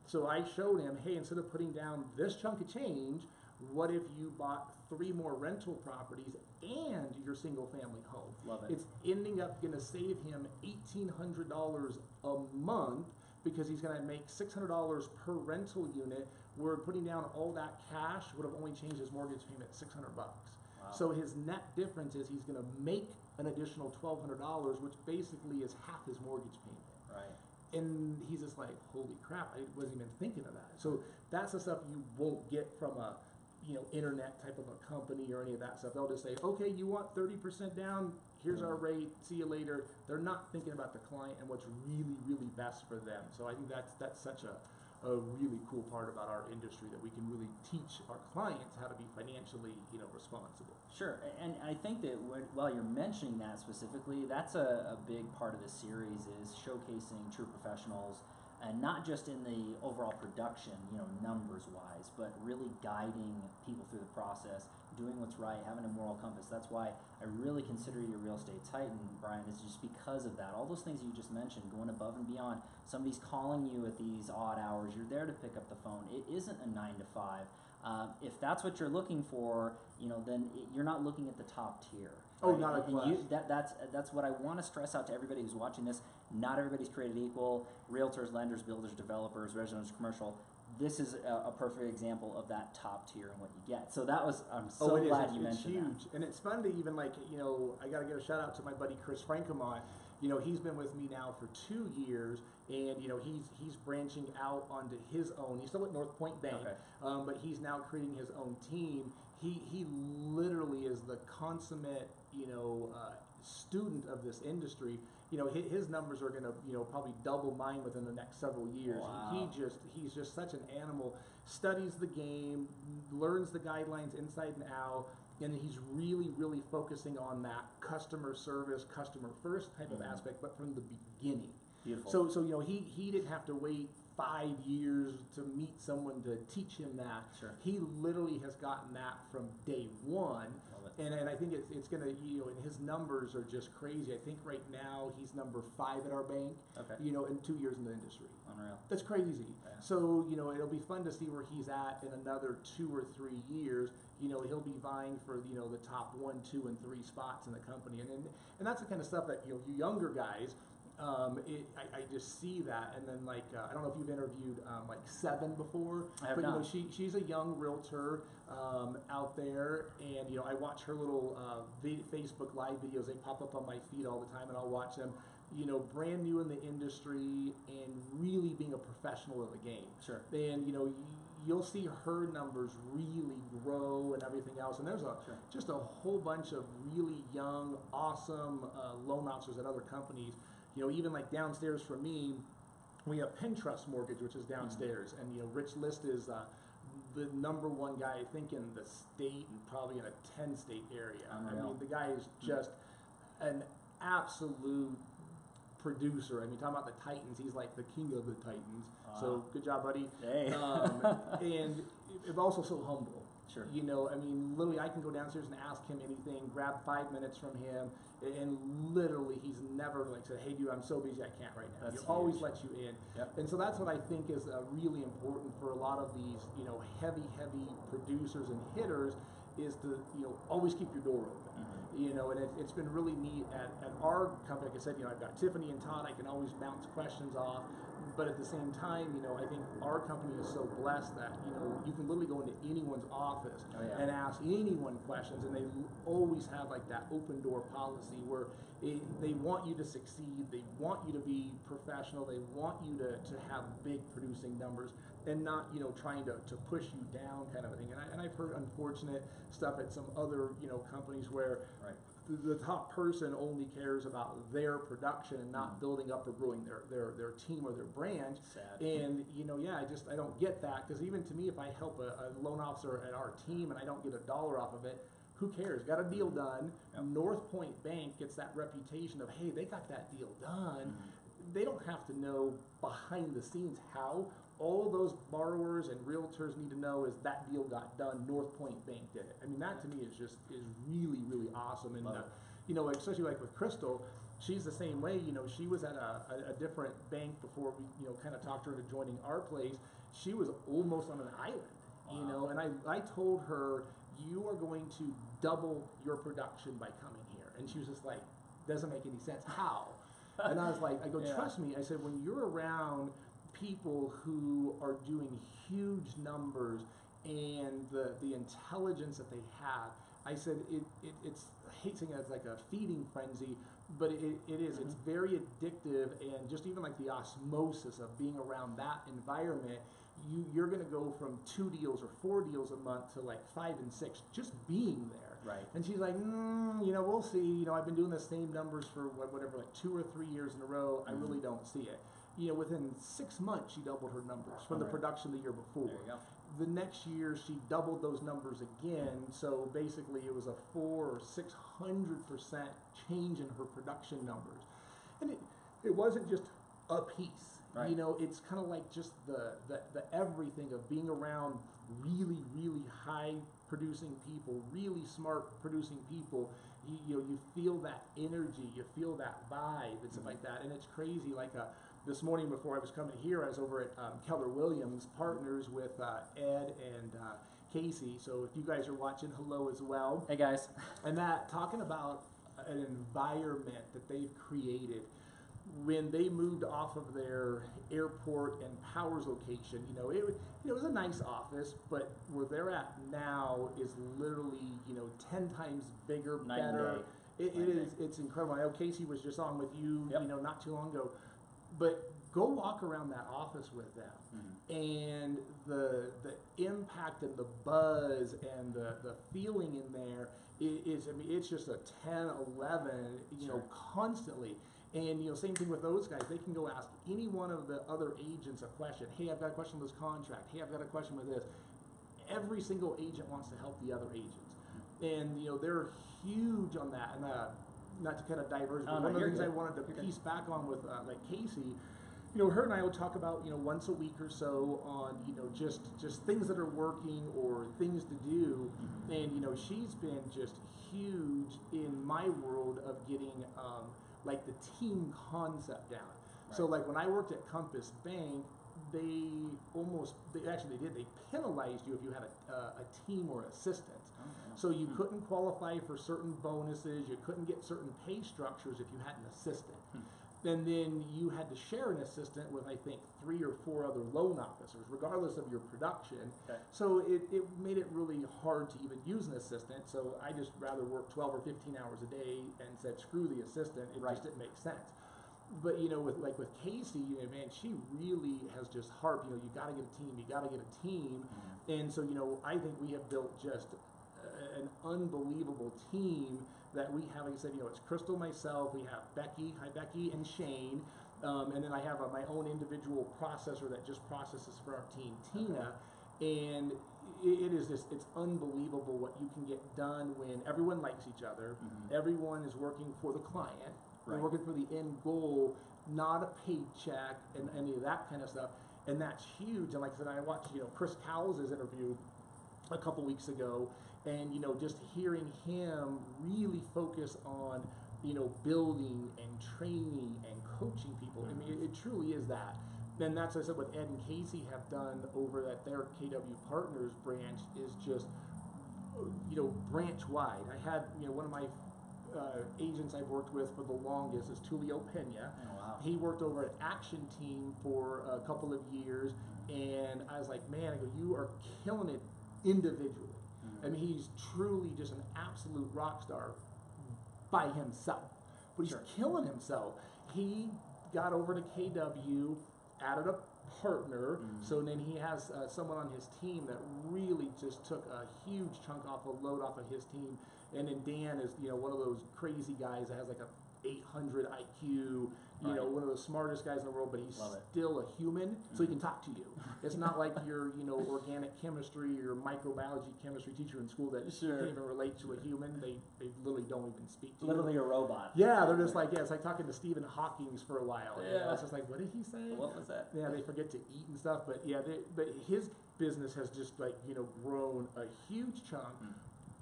So I showed him, hey, instead of putting down this chunk of change, what if you bought three more rental properties and your single family home? Love it. It's ending up going to save him $1,800 a month because he's going to make $600 per rental unit. Where putting down all that cash would have only changed his mortgage payment 600 bucks. Wow. So his net difference is he's going to make an additional $1,200, which basically is half his mortgage payment Right. And he's just like, holy crap, I wasn't even thinking of that. So that's the stuff you won't get from a, you know, internet type of a company or any of that stuff. They'll just say, okay, you want thirty percent down, here's our mm-hmm. rate, see you later. They're not thinking about the client and what's really, really best for them. So I think that's that's such a, a really cool part about our industry that we can really teach our clients how to be financially, you know, responsible. Sure, and I think that while you're mentioning that specifically, that's a, a big part of the series is showcasing true professionals, and not just in the overall production, you know, numbers wise, but really guiding people through the process, doing what's right, having a moral compass. That's why I really consider you a real estate titan, Brian, is just because of that. All those things you just mentioned, going above and beyond. Somebody's calling you at these odd hours. You're there to pick up the phone. It isn't a nine to five. Um, if that's what you're looking for, you know, then it, you're not looking at the top tier. Oh, not a you, that, that's that's what I want to stress out to everybody who's watching this. Not everybody's created equal. Realtors, lenders, builders, developers, residential, commercial. This is a, a perfect example of that top tier and what you get. So that was I'm so oh, it is. glad It's, you it's mentioned huge, and it's fun to even like you know. I got to give a shout out to my buddy Chris Francomont. You know, he's been with me now for two years, and you know he's he's branching out onto his own. He's still at Northpointe Bank, Okay. um, but he's now creating his own team. He he literally is the consummate you know uh, student of this industry. You know his, his numbers are going to you know probably double mine within the next several years. Wow. He just he's just such an animal. Studies the game, learns the guidelines inside and out, and he's really really focusing on that customer service, customer first type of Mhm. aspect, but from the beginning. Beautiful. So so you know he he didn't have to wait five years to meet someone to teach him that. Sure. He literally has gotten that from day one. And, and I think it's, it's gonna you know and his numbers are just crazy. I think right now he's number five at our bank. Okay. You know, in two years in the industry. Unreal. That's crazy. Yeah. So, you know, it'll be fun to see where he's at in another two or three years. You know, he'll be vying for, you know, the top one, two, and three spots in the company. And, and, and that's the kind of stuff that, you know, you younger guys, um, it, I, I just see that. And then, like, uh, I don't know if you've interviewed, um, like, Seven before. I have but, you know, she, she's a young realtor um, out there. And, you know, I watch her little uh, Facebook Live videos. They pop up on my feed all the time, and I'll watch them. You know, brand new in the industry and really being a professional in the game Sure. and you know you'll see her numbers really grow and everything else and there's a Sure. just a whole bunch of really young awesome uh, loan officers at other companies you know even like downstairs for me we have Pentrust Mortgage, which is downstairs, and you know Rich List is uh, the number one guy I think in the state and probably in a ten state area. I Unreal. mean the guy is just an absolute producer. I mean talking about the Titans, he's like the king of the Titans. So good job, buddy. Hey. Um, and it- also so humble. Sure. You know, I mean, literally, I can go downstairs and ask him anything, grab five minutes from him, and literally, he's never like said, "Hey, dude, I'm so busy, I can't right now." That's he always lets you in, Yep. and so that's what I think is uh, really important for a lot of these, you know, heavy, heavy producers and hitters, is to you know always keep your door open. Mhm. You know, and it, it's been really neat at, at our company. Like I said, you know, I've got Tiffany and Todd. I can always bounce questions off. But at the same time, you know, I think our company is so blessed that you know you can literally go into anyone's office Oh, yeah. and ask anyone questions, and they always have like that open door policy where it, they want you to succeed, they want you to be professional, they want you to, to have big producing numbers, and not you know trying to, to push you down kind of a thing. And, I, and I've heard unfortunate stuff at some other you know companies where Right. The, top person only cares about their production and not building up or growing their, their, their team or their brand. Sad. And you know, yeah, I just I don't get that because even to me, if I help a, a loan officer at our team and I don't get a dollar off of it, who cares? Got a deal done. Yep. Northpointe Bank gets that reputation of hey, they got that deal done. Mm-hmm. They don't have to know behind the scenes how. All those borrowers and realtors need to know is that deal got done. Northpointe Bank did it. I mean, that to me is just is really really awesome. And uh, you know, especially like with Crystal, she's the same way. You know, she was at a, a, a different bank before we, you know, kind of talked her into joining our place. She was almost on an island, you know, and I, I told her, you are going to double your production by coming here. And she was just like, doesn't make any sense. How? and I was like, I go, Yeah. trust me. I said, when you're around people who are doing huge numbers and the the intelligence that they have. I said it, it it's I hate saying it's like a feeding frenzy, but it, it is. It's very addictive and just even like the osmosis of being around that environment, you you're gonna go from two deals or four deals a month to like five and six just being there. Right. And she's like, mm, you know, we'll see. You know, I've been doing the same numbers for whatever, like two or three years in a row. I really don't see it. You know, within six months, she doubled her numbers from the Right. production the year before. There you go. The next year, she doubled those numbers again. So basically, it was a four or six hundred percent change in her production numbers, and it it wasn't just a piece. Right. You know, it's kind of like just the, the the everything of being around really really high producing people, really smart producing people. You, you know, you feel that energy, you feel that vibe, and stuff like that, and it's crazy. Like uh, this morning before I was coming here, I was over at um, Keller Williams Partners with uh, Ed and uh, Casey. So if you guys are watching, hello as well Hey guys. and that talking about an environment that they've created when they moved off of their airport and powers location you know it, it was a nice office but where they're at now is literally you know 10 times bigger better day. it, it is it's incredible i know casey was just on with you Yep. you know not too long ago but go walk around that office with them. Mm-hmm. and the the impact and the buzz and the, the feeling in there is, i- is I mean it's just a 10 11 you know constantly. And you know same thing with those guys. They can go ask any one of the other agents a question. Hey I've got a question with this contract. Hey I've got a question with this. Every single agent wants to help the other agents. And you know they're huge on that. And uh, not to kind of diverge but Oh, no, one of the things I wanted to good. piece back on with uh, like Casey you know, her and I will talk about, you know, once a week or so on, you know, just just things that are working or things to do. Mm-hmm. And you know, she's been just huge in my world of getting um, like the team concept down. So like when I worked at Compass Bank, they almost they actually they did they penalized you if you had a, uh, a team or assistant. So you mm-hmm. couldn't qualify for certain bonuses, you couldn't get certain pay structures if you had an assistant. Hmm. And then you had to share an assistant with I think three or four other loan officers, regardless of your production. Okay. So it, it made it really hard to even use an assistant. So I just rather work twelve or fifteen hours a day and said screw the assistant. It Right. just didn't make sense. But you know, with like with Casey, you know, man, she really has just harped. You know, you got to get a team. You got to get a team. Mm-hmm. And so you know, I think we have built just an unbelievable team that we have. Like I said, you know, it's Crystal, myself. We have Becky, hi Becky, and Shane. Um, and then I have uh, my own individual processor that just processes for our team, Tina. And it, it is just, it's unbelievable what you can get done when everyone likes each other. Everyone is working for the client. They're working for the end goal, not a paycheck and any of that kind of stuff. And that's huge. And like I said, I watched, you know, Chris Cowles' interview a couple weeks ago, and you know, just hearing him really focus on, you know, building and training and coaching people. I mean, it, it truly is that. And that's what I said what Ed and Casey have done over at their KW Partners branch is just, you know, branch wide. I had, you know, one of my uh, agents I've worked with for the longest is Tulio Pena. Oh, wow. He worked over at Action Team for a couple of years, and I was like, man, I go, you are killing it individually. I mean, he's truly just an absolute rock star by himself, but he's Sure. killing himself. He got over to KW, added a partner, so then he has uh, someone on his team that really just took a huge chunk off a load off of his team. And then Dan is, you know, one of those crazy guys that has like a 800 IQ, you know, one of the smartest guys in the world, but he's Love it. still a human, so he can mm-hmm. talk to you. It's not like your, you know, organic chemistry or microbiology chemistry teacher in school that Sure. can't even relate to a human. They, they literally don't even speak to Literally you. a robot. Yeah, they're just like, yeah, it's like talking to Stephen Hawking's for a while. Yeah. It's just like, what did he say? What was that? Yeah, they forget to eat and stuff, but yeah, they, but his business has just like you know grown a huge chunk. Mm.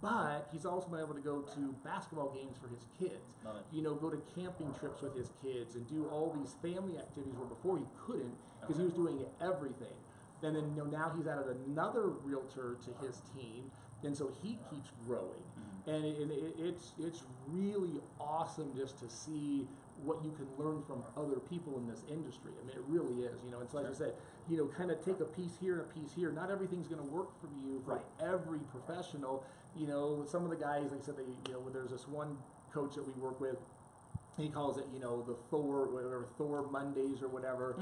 But he's also been able to go to basketball games for his kids. You know, go to camping trips with his kids and do all these family activities where before he couldn't because he was doing everything. And then you know now he's added another realtor to his team, and so he keeps growing. Mm-hmm. and, it, and it, it's it's really awesome just to see what you can learn from other people in this industry. I mean, it really is. You know, it's like I said, you know, kind of take a piece here and a piece here. Not everything's going to work for you for Right. every professional. You know, some of the guys, like I said, they, you know, there's this one coach that we work with. He calls it, you know, the Thor, whatever Thor Mondays or whatever.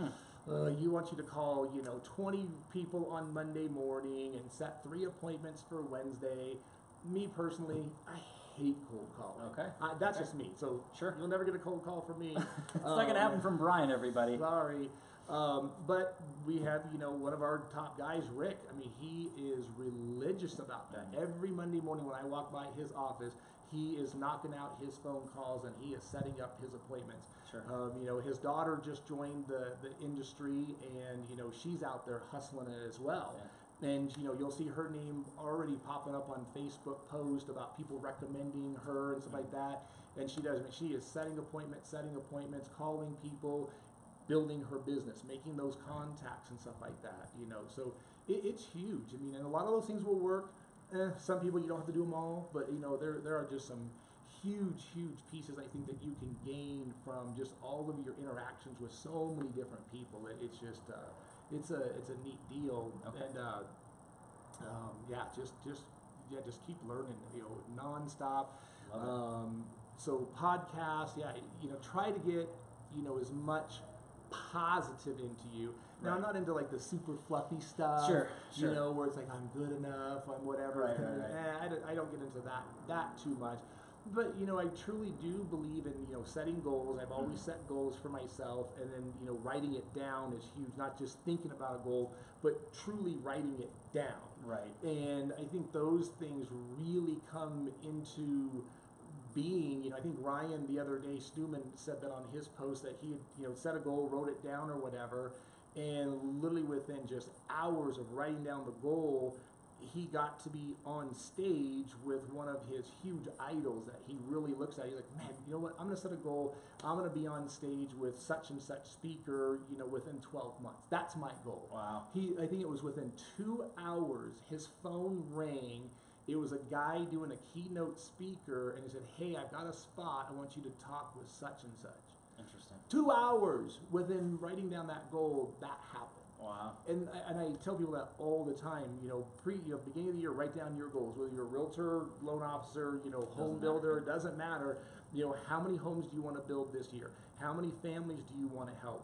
Uh, you want you to call, you know, 20 people on Monday morning and set three appointments for Wednesday. Me personally, I hate cold calling. Okay. Uh, that's Okay. just me. So Sure. you'll never get a cold call from me. It's not gonna happen from Brian, everybody. Sorry. Um, but we have, you know, one of our top guys, Rick. I mean, he is religious about that. Mhm. Every Monday morning when I walk by his office, he is knocking out his phone calls and he is setting up his appointments. Sure. Um, you know, his daughter just joined the, the industry and, you know, she's out there hustling it as well. And, you know, you'll see her name already popping up on Facebook posts about people recommending her and stuff like that. And she does, I mean, she is setting appointments, setting appointments, calling people, building her business, making those contacts and stuff like that, you know. So it, it's huge. I mean, and a lot of those things will work. Eh, some people you don't have to do them all, but you know, there there are just some huge, huge pieces I think that you can gain from just all of your interactions with so many different people. It, it's just uh, it's a it's a neat deal, Okay. and uh, um, yeah, just just yeah, just keep learning, you know, nonstop. Um, so podcasts, yeah, you know, try to get you know as much positive into you. Now I'm not into like the super fluffy stuff. Sure, sure. You know, where it's like I'm good enough, I'm whatever. Right, right, right. eh, I, don't, I don't get into that that too much. But you know, I truly do believe in you know setting goals. I've always Mm-hmm. set goals for myself, and then you know writing it down is huge. Not just thinking about a goal, but truly writing it down. Right. And I think those things really come into being. You know, I think Ryan the other day, Stewman said that on his post that he had, you know, set a goal, wrote it down or whatever, and literally within just hours of writing down the goal, he got to be on stage with one of his huge idols that he really looks at. He's like, man, you know what? I'm gonna set a goal. I'm gonna be on stage with such and such speaker, you know, within 12 months. That's my goal. Wow. He, I think it was within two hours, his phone rang. It was a guy doing a keynote speaker, and he said, "Hey, I've got a spot. I want you to talk with such and such." Interesting. Two hours within writing down that goal, that happened. Wow. And I- and I tell people that all the time. You know, pre, you know, beginning of the year, write down your goals. Whether you're a realtor, loan officer, you know, home Doesn't builder, matter. it doesn't matter. You know, how many homes do you want to build this year? How many families do you want to help?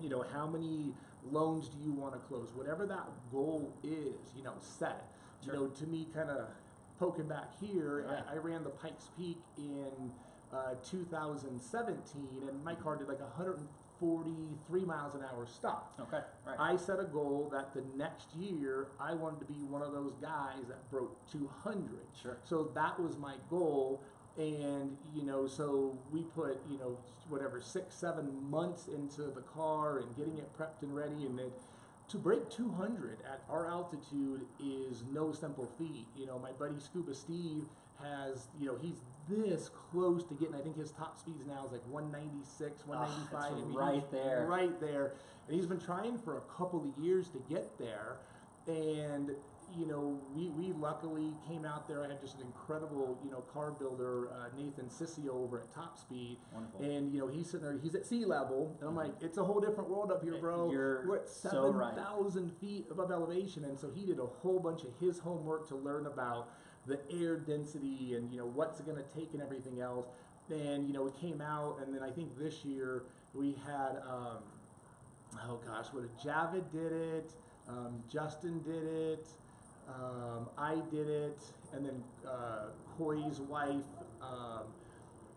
you know, how many loans do you want to close? Whatever that goal is, you know, set it. You know, to me, kind of poking back here, Right. I, I ran the Pikes Peak in uh, 2017, and my car did like 143 miles an hour stop. Okay. Right. I set a goal that the next year I wanted to be one of those guys that broke 200. Sure. So that was my goal. And, you know, so we put, you know, whatever, six, seven months into the car and getting it prepped and ready. And then to break 200 at our altitude is no simple feat. You know, my buddy Scuba Steve has, you know, he's this close to getting, I think his top speeds now is like 196, Ah, 195. it's I mean, right there. Right there. And he's been trying for a couple of years to get there. And, you know, we, we luckily came out there. I had just an incredible, you know, car builder, uh, Nathan Sissio over at Top Speed. Wonderful. And, you know, he's sitting there, he's at sea level. And I'm like, it's a whole different world up here, bro. You're We're at so right. 7,000 feet above elevation. And so he did a whole bunch of his homework to learn about the air density and, you know, what's it going to take and everything else. And, you know, we came out. And then I think this year we had, um, oh gosh, what a Javid did it, um, Justin did it, um, I did it, and then uh, Hoy's wife, um,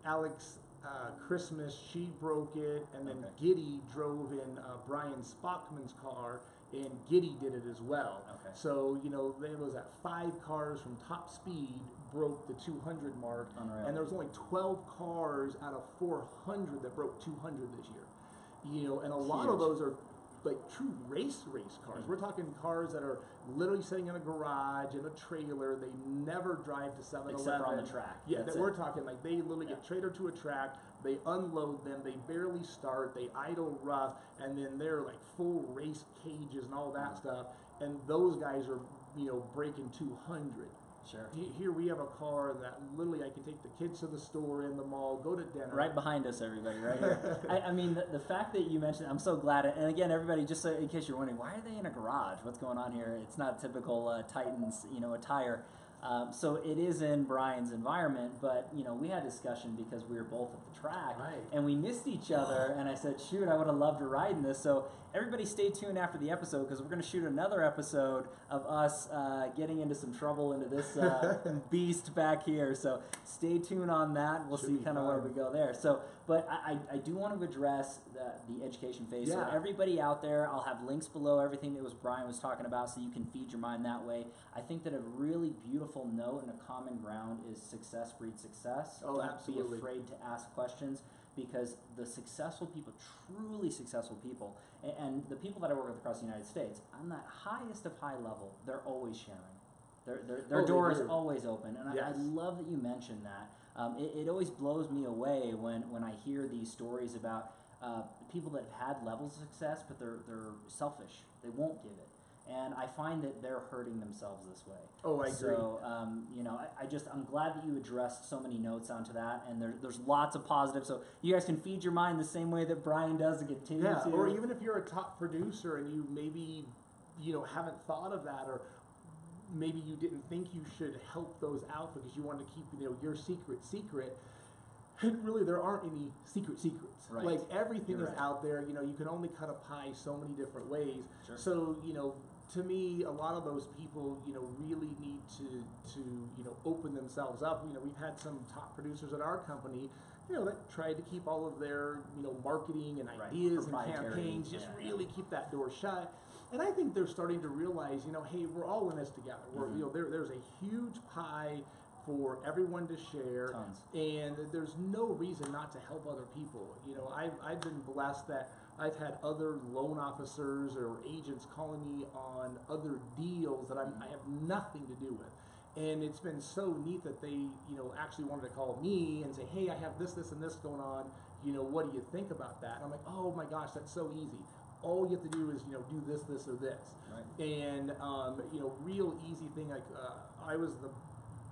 Alex uh, Christmas, she broke it, and then Okay. Giddy drove in uh, Brian Spockman's car, and Giddy did it as well. Okay. So you know there was that five cars from top speed broke the 200 mark, Unreal. and there was only 12 cars out of 400 that broke 200 this year. You know, and a lot of those are like true race race cars. We're talking cars that are literally sitting in a garage in a trailer. They never drive to 7-Eleven. Except on the track. Yeah, that we're it. talking like they literally Yeah. get trailer to a track. They unload them. They barely start. They idle rough, and then they're like full race cages and all that Mhm. stuff. And those guys are you know breaking 200. Sure. He- Here we have a car that literally I can take the kids to the store in the mall, go to dinner. Right behind us, everybody, right here. I, I mean, the, the fact that you mentioned, I'm so glad. And again, everybody, just so, in case you're wondering, why are they in a garage? What's going on here? It's not typical uh, Titans, you know, attire. Um, so it is in Brian's environment, but you know, we had discussion because we were both at the track, Right. and we missed each other. And I said, "Shoot, I would have loved to ride in this." So everybody, stay tuned after the episode because we're going to shoot another episode of us uh, getting into some trouble into this uh, beast back here. So stay tuned on that. We'll Should see kind of where we go there. So, but I, I, do want to address the, the education phase. So everybody out there, I'll have links below everything that was Brian was talking about, so you can feed your mind that way. I think that a really beautiful note and a common ground is success breeds success. Oh, Don't absolutely. be afraid to ask questions because the successful people, truly successful people, and, the people that I work with across the United States, on that highest of high level, they're always sharing. Their, their, their Oh, door is always open, and I, I love that you mentioned that. Um, it, it always blows me away when, when I hear these stories about uh, people that have had levels of success, but they're, they're selfish. They won't give it. And I find that they're hurting themselves this way. Oh, I agree. So, um, you know, I, I just, I'm glad that you addressed so many notes onto that, and there, there's lots of positive. So, you guys can feed your mind the same way that Brian does and continue Yeah, to. or even if you're a top producer and you maybe, you know, haven't thought of that, or maybe you didn't think you should help those out because you wanted to keep, you know, your secret secret. And really, there aren't any secret secrets. Right. Like everything You're is right. out there. You know, you can only cut a pie so many different ways. Sure. So, you know, to me, a lot of those people, you know, really need to to you know open themselves up. You know, we've had some top producers at our company, you know, that tried to keep all of their you know marketing and Right, ideas and proprietary, campaigns just yeah. really keep that door shut. And I think they're starting to realize, you know, hey, we're all in this together. We're, Mhm. you know, there, there's a huge pie for everyone to share, Tons. and there's no reason not to help other people. You know, I've, I've been blessed that I've had other loan officers or agents calling me on other deals that I'm, I have nothing to do with. And it's been so neat that they, you know, actually wanted to call me and say, hey, I have this, this, and this going on. You know, what do you think about that? And I'm like, oh my gosh, that's so easy. All you have to do is, you know, do this, this, or this. Right. And, um, you know, real easy thing, like, uh, I was the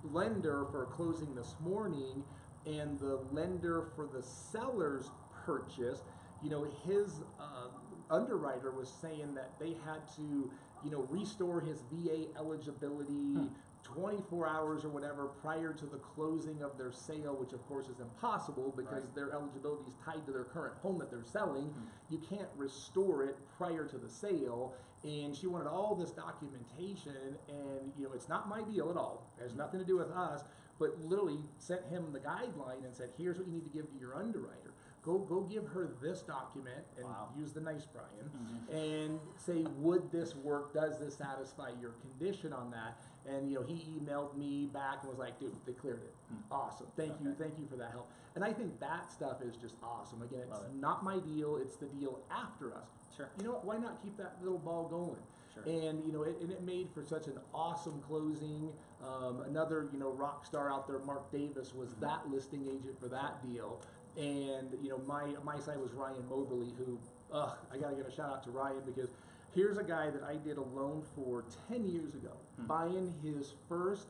lender for a closing this morning, and the lender for the seller's purchase, you know, his uh, underwriter was saying that they had to, you know, restore his VA eligibility hmm. 24 hours or whatever prior to the closing of their sale, which of course is impossible because Right. their eligibility is tied to their current home that they're selling. Hmm. You can't restore it prior to the sale. And she wanted all this documentation, and you know, it's not my deal at all. It has hmm. nothing to do with us. But literally sent him the guideline and said, "Here's what you need to give to your underwriter. Go, go, give her this document and Wow. use the nice Brian, Mhm. and say, would this work? Does this satisfy your condition on that? And you know, he emailed me back and was like, dude, they cleared it. Awesome. Thank you, thank you for that help. And I think that stuff is just awesome. Again, it's it. not my deal, it's the deal after us. Sure. You know what? Why not keep that little ball going? Sure. And you know, it, and it made for such an awesome closing. Um, another, you know, rock star out there, Mark Davis, was Mm-hmm. that listing agent for that deal. And you know, my my side was Ryan Moberly, who, ugh, I gotta give a shout out to Ryan because here's a guy that I did a loan for ten years ago, Hmm. buying his first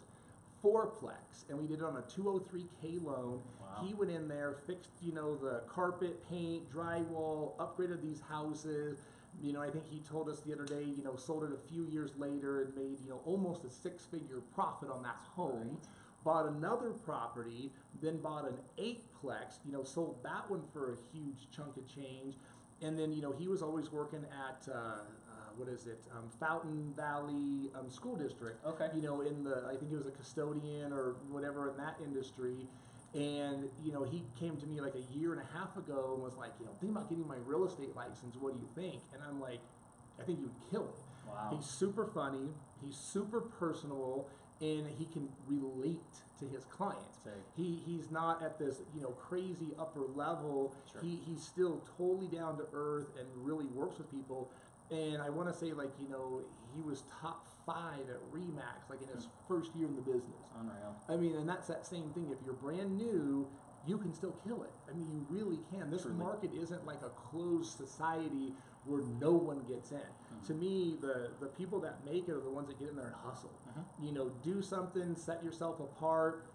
fourplex, and we did it on a 203k loan. Wow. He went in there, fixed, you know, the carpet, paint, drywall, upgraded these houses. You know, I think he told us the other day, you know, sold it a few years later and made, you know, almost a six-figure profit on that home. Right. Bought another property, then bought an eightplex, you know, sold that one for a huge chunk of change. And then, you know, he was always working at, uh, uh, what is it, um, Fountain Valley um, School District Okay. you know, in the, I think he was a custodian or whatever in that industry. And, you know, he came to me like a year and a half ago and was like, you know, think about getting my real estate license. What do you think? And I'm like, I think you'd kill it. Wow. He's super funny, he's super personable, and he can relate to his clients. He, he's not at this, you know, crazy upper level. Sure. He, he's still totally down to earth and really works with people. And I want to say, like, you know, he was top five at Remax, like in his hmm. first year in the business. unreal. I mean, and that's that same thing. If you're brand new, you can still kill it. I mean, you really can. This Truly. market isn't like a closed society where no one gets in. To me, the the people that make it are the ones that get in there and hustle. You know, do something, set yourself apart,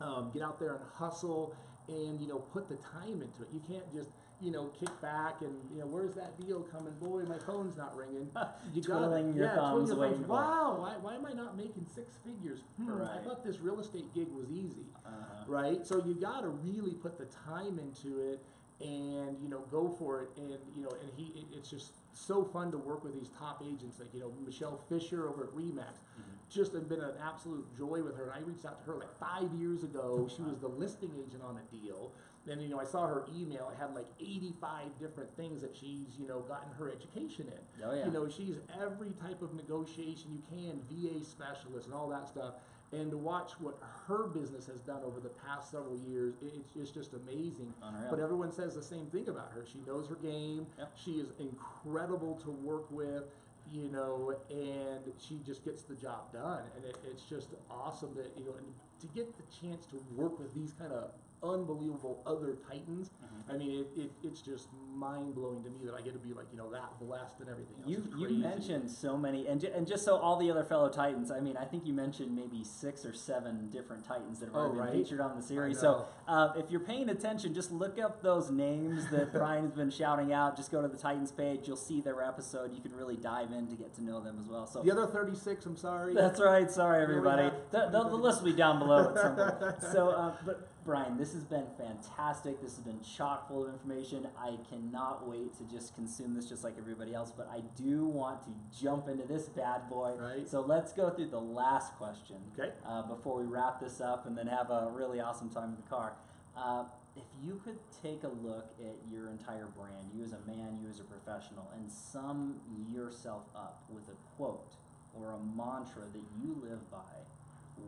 um, get out there and hustle, and you know, put the time into it. You can't just you know kick back and you know, where's that deal coming? Boy, my phone's not ringing. You gotta- Twiddling your yeah, thumbs, your for. Wow, why, why am I not making six figures? Hmm, I thought this real estate gig was easy Uh-huh. right? So you got to really put the time into it, and you know, go for it. And you know, and he, it, it's just so fun to work with these top agents, like you know, Michelle Fisher over at Remax. Mm-hmm. Just have been an absolute joy with her. And I reached out to her like five years ago. She was the listing agent on a deal. Then you know, I saw her email. It had like 85 different things that she's you know gotten her education in. Oh, yeah. You know, she's every type of negotiation you can, VA specialist and all that stuff. And to watch what her business has done over the past several years, it's, it's just amazing. Unreal. But everyone says the same thing about her. She knows her game. Yep. She is incredible to work with, you know, and she just gets the job done. And it, it's just awesome that, you know, and to get the chance to work with these kind of unbelievable other titans. Mm-hmm. I mean, it, it, it's just mind blowing to me that I get to be like, you know, that blessed and everything else. You you mentioned so many, and ju- and just so all the other fellow Titans. I mean, I think you mentioned maybe six or seven different Titans that have Oh, already right. been featured on the series. So uh, if you're paying attention, just look up those names that Brian has been shouting out. Just go to the Titans page. You'll see their episode. You can really dive in to get to know them as well. So The other 36, I'm sorry. That's right. Sorry, everybody. The, the, the list will be down below at some point. So, uh, but Brian, this has been fantastic. This has been chock full of information. I cannot wait to just consume this just like everybody else. But I do want to jump into this bad boy. Right. So let's go through the last question Okay. uh, before we wrap this up and then have a really awesome time in the car. Uh, if you could take a look at your entire brand, you as a man, you as a professional, and sum yourself up with a quote or a mantra that you live by,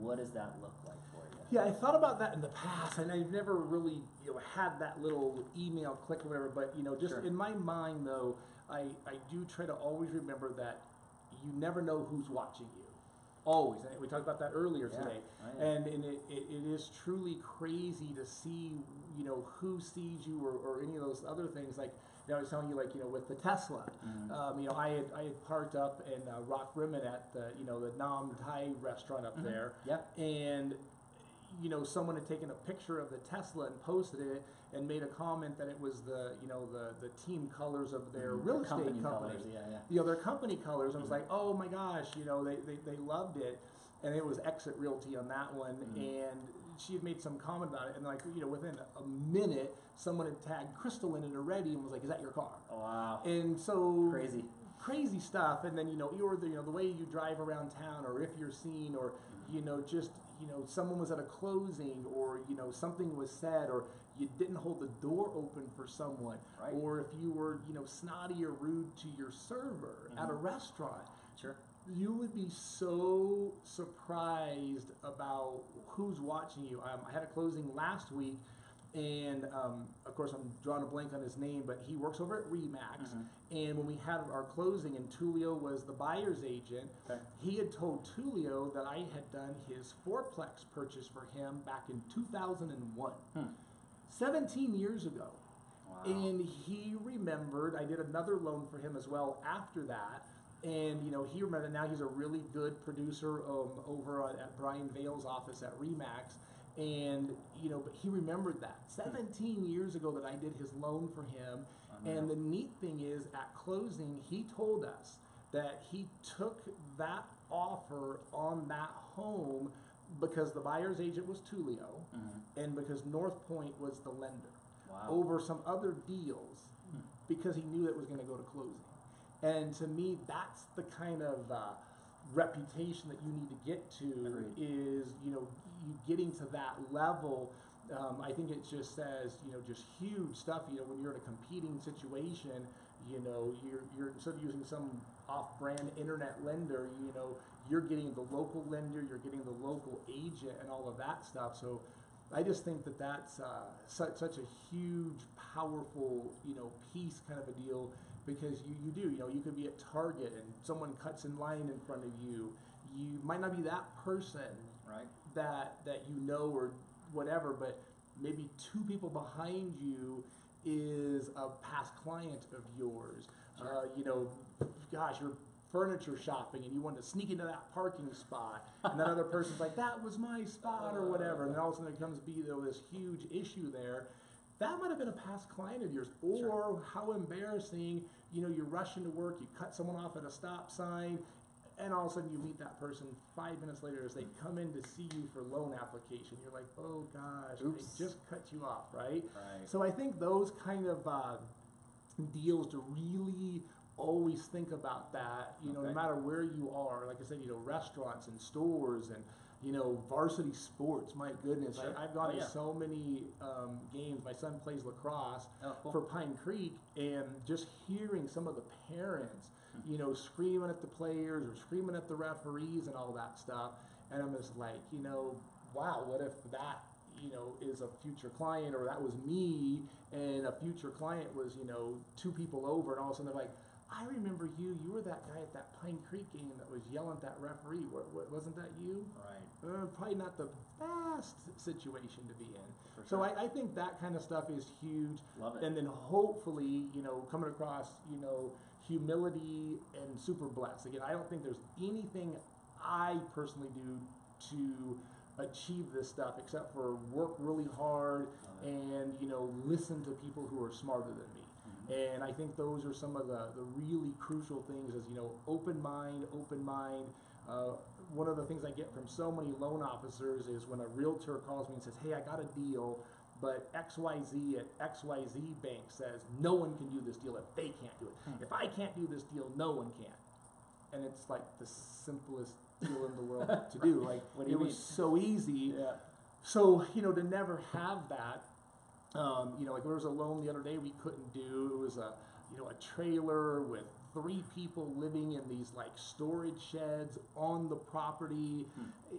what does that look like for you? Yeah, I thought about that in the past, and I've never really, you know, had that little email click or whatever. But you know, just Sure. in my mind, though, I I do try to always remember that you never know who's watching you. Always, and we talked about that earlier Yeah. today. Oh, yeah. And and it, it, it is truly crazy to see, you know, who sees you or, or any of those other things. Like, you know, I was telling you, like, you know, with the Tesla, Mhm. um, you know, I had I had parked up in uh, Rockrimmon at the, you know, the Nam Thai restaurant up Mhm. there Yep. and you know someone had taken a picture of the Tesla and posted it and made a comment that it was the you know the the team colors of their Mhm. real The estate company company. colors, yeah, yeah. You know their company colors. I was Mhm. like, oh my gosh, you know they, they, they loved it, and it was Exit Realty on that one, Mhm. and she had made some comment about it, and like you know within a minute someone had tagged Crystal in it already and was like, is that your car? Oh, wow. And so Crazy. crazy stuff and then you know you're the you know the way you drive around town or if you're seen or you know just you know someone was at a closing or you know something was said or you didn't hold the door open for someone Right. or if you were you know snotty or rude to your server at a Mhm. restaurant Sure. you would be so surprised about who's watching you. Um, I had a closing last week, and um, of course, I'm drawing a blank on his name, but he works over at Remax. Mhm. And when we had our closing, and Tulio was the buyer's agent, Okay. he had told Tulio that I had done his fourplex purchase for him back in 2001, Hmm. 17 years ago. Wow. And he remembered, I did another loan for him as well after that. And, you know, he remembered now he's a really good producer um, over at, at Brian Vale's office at Remax. And, you know, but he remembered that 17 years ago that I did his loan for him. And the neat thing is, at closing, he told us that he took that offer on that home because the buyer's agent was Tulio Mhm. and because Northpointe was the lender Wow. over some other deals because he knew that was going to go to closing. And to me, that's the kind of uh, reputation that you need to get to Agreed. is, you know, you getting to that level. Um, I think it just says, you know, just huge stuff. You know, when you're in a competing situation, you know, you're, you're instead of using some off-brand internet lender, you know, you're getting the local lender, you're getting the local agent, and all of that stuff. So, I just think that that's uh, such such a huge, powerful, you know, piece kind of a deal because you, you do, you know, you could be at Target and someone cuts in line in front of you. You might not be that person Right. that that you know or whatever, but maybe two people behind you is a past client of yours. Uh, you know, gosh, you're furniture shopping and you want to sneak into that parking spot, and that other person's like, "That was my spot" or whatever, and then all of a sudden there comes be though this huge issue there. That might have been a past client of yours, or how embarrassing. You know, you're rushing to work, you cut someone off at a stop sign, and all of a sudden you meet that person five minutes later as they come in to see you for loan application. You're like, oh gosh, Oops. they just cut you off, right? Right. So I think those kind of uh, deals to really always think about that. You know, Okay. no matter where you are, like I said, you know, restaurants and stores and you know, varsity sports. My goodness, Sure. I, I've gone Oh, yeah. to so many um, games. My son plays lacrosse Oh, cool. for Pine Creek, and just hearing some of the parents. You know, screaming at the players or screaming at the referees and all that stuff, and I'm just like, you know, wow, what if that, you know, is a future client, or that was me, and a future client was, you know, two people over, and all of a sudden they're like. I remember you. You were that guy at that Pine Creek game that was yelling at that referee. What, what, wasn't that you? Right. Uh, probably not the best situation to be in. For So sure. I, I think that kind of stuff is huge. Love it. And then hopefully, you know, coming across, you know, humility and super blessed. Again, I don't think there's anything I personally do to achieve this stuff except for work really hard and, you know, listen to people who are smarter than me. Mhm. And I think those are some of the, the really crucial things is, you know, open mind, open mind. Uh, one of the things I get from so many loan officers is when a realtor calls me and says, hey, I got a deal, but XYZ at XYZ Bank says no one can do this deal if they can't do it. Hmm. If I can't do this deal, no one can. And it's like the simplest deal in the world to do. Like, do it was mean? so easy. Yeah. So, you know, to never have that, um, you know, like there was a loan the other day we couldn't do. It was a, you know, a trailer with three people living in these like storage sheds on the property.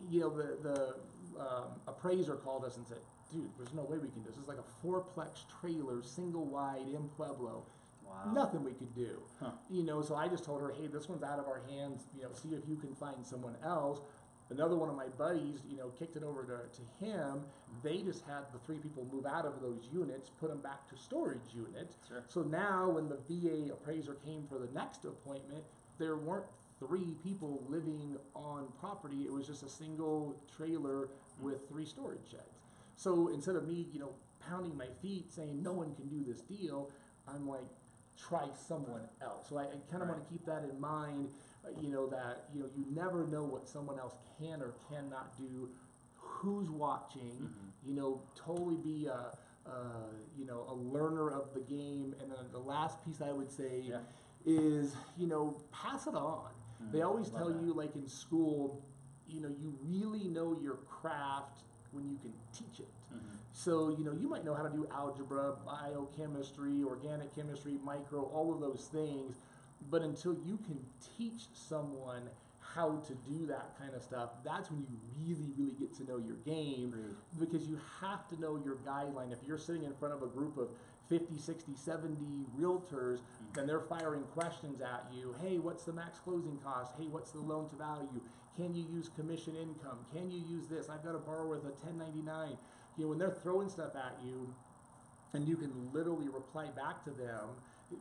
You know, the the um, appraiser called us and said, "Dude, there's no way we can do this. It's like a fourplex trailer, single wide in Pueblo. Wow. Nothing we could do." Huh. You know, so I just told her, "Hey, this one's out of our hands. You know, see if you can find someone else." Another one of my buddies, you know, kicked it over to, to him. Mm-hmm. They just had the three people move out of those units, put them back to storage units. Sure. So now, when the VA appraiser came for the next appointment, there weren't three people living on property. It was just a single trailer mm-hmm. with three storage sheds. So instead of me, you know, pounding my feet saying no one can do this deal, I'm like, try someone else. So I, I kind of want to keep that in mind. Uh, you know that you know you never know what someone else can or cannot do. Who's watching? Mhm. You know, totally be a, uh, you know a learner of the game. And then the last piece I would say Yeah. is you know pass it on. They Mhm. always tell that. you like in school, you know, you really know your craft when you can teach it. Mhm. So, you know, you might know how to do algebra, biochemistry, organic chemistry, micro, all of those things, but until you can teach someone how to do that kind of stuff, that's when you really, really get to know your game Agreed. because you have to know your guideline. If you're sitting in front of a group of 50, 60, 70 realtors, then they're firing questions at you. Hey, what's the max closing cost? Hey, what's the loan to value? Can you use commission income? Can you use this? I've got a borrower with a 1099. You know, when they're throwing stuff at you, and you can literally reply back to them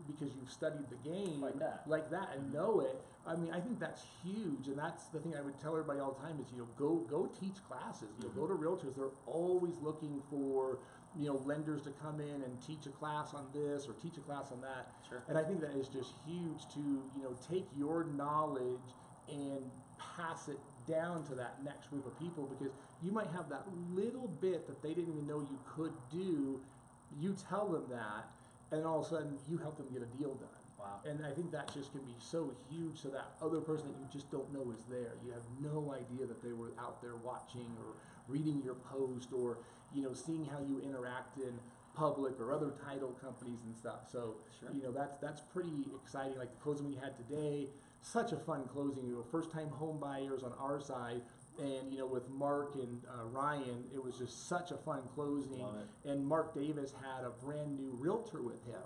because you've studied the game Like that. like that and know it. I mean, I think that's huge, and that's the thing I would tell everybody all the time is you know go go teach classes. You know, go mm-hmm. to realtors. They're always looking for you know lenders to come in and teach a class on this or teach a class on that. Sure. And I think that is just huge to you know take your knowledge and pass it down to that next group of people because you might have that little bit that they didn't even know you could do. You tell them that, and all of a sudden you help them get a deal done. Wow. And I think that just can be so huge so that other person that you just don't know is there. You have no idea that they were out there watching or reading your post or, you know, seeing how you interact in public or other title companies and stuff. So, Sure. you know, that's that's pretty exciting. Like the closing we had today, such a fun closing. You know, first time home buyers on our side. And you know, with Mark and uh, Ryan, it was just such a fun closing. And Mark Davis had a brand new realtor with him.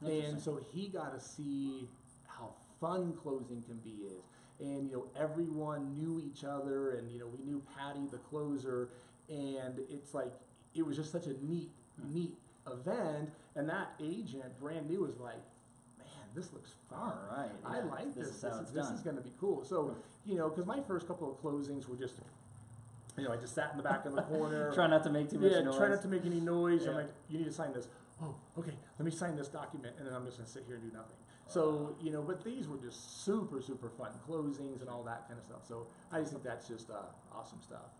Hmm, And so he got to see how fun closing can be is. And you know, everyone knew each other and you know, we knew Patty the closer and it's like it was just such a neat, neat event. And that agent, brand new, was like, this looks fun. All right, I like this this. is This, this is going to be cool. So, you know, because my first couple of closings were just, you know, I just sat in the back of the corner. Try not to make too much yeah, noise. try not to make any noise. I'm like, you need to sign this. Oh, okay. Let me sign this document, and then I'm just gonna sit here and do nothing. So you know, but these were just super, super fun closings and all that kind of stuff. So I just think that's just uh, awesome stuff.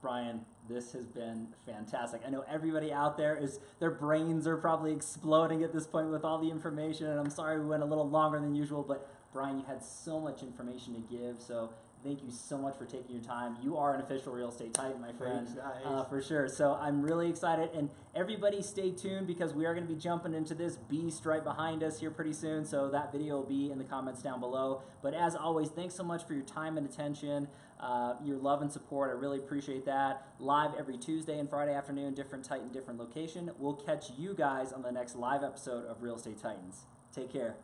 Brian, this has been fantastic. I know everybody out there is their brains are probably exploding at this point with all the information, and I'm sorry we went a little longer than usual, but Brian, you had so much information to give, so thank you so much for taking your time. You are an official real estate titan, my friend, uh, for sure. So I'm really excited, and everybody stay tuned because we are going to be jumping into this beast right behind us here pretty soon. So that video will be in the comments down below. But as always, thanks so much for your time and attention, uh, your love and support. I really appreciate that. Live every Tuesday and Friday afternoon, different Titan, different location. We'll catch you guys on the next live episode of Real Estate Titans. Take care.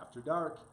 After dark.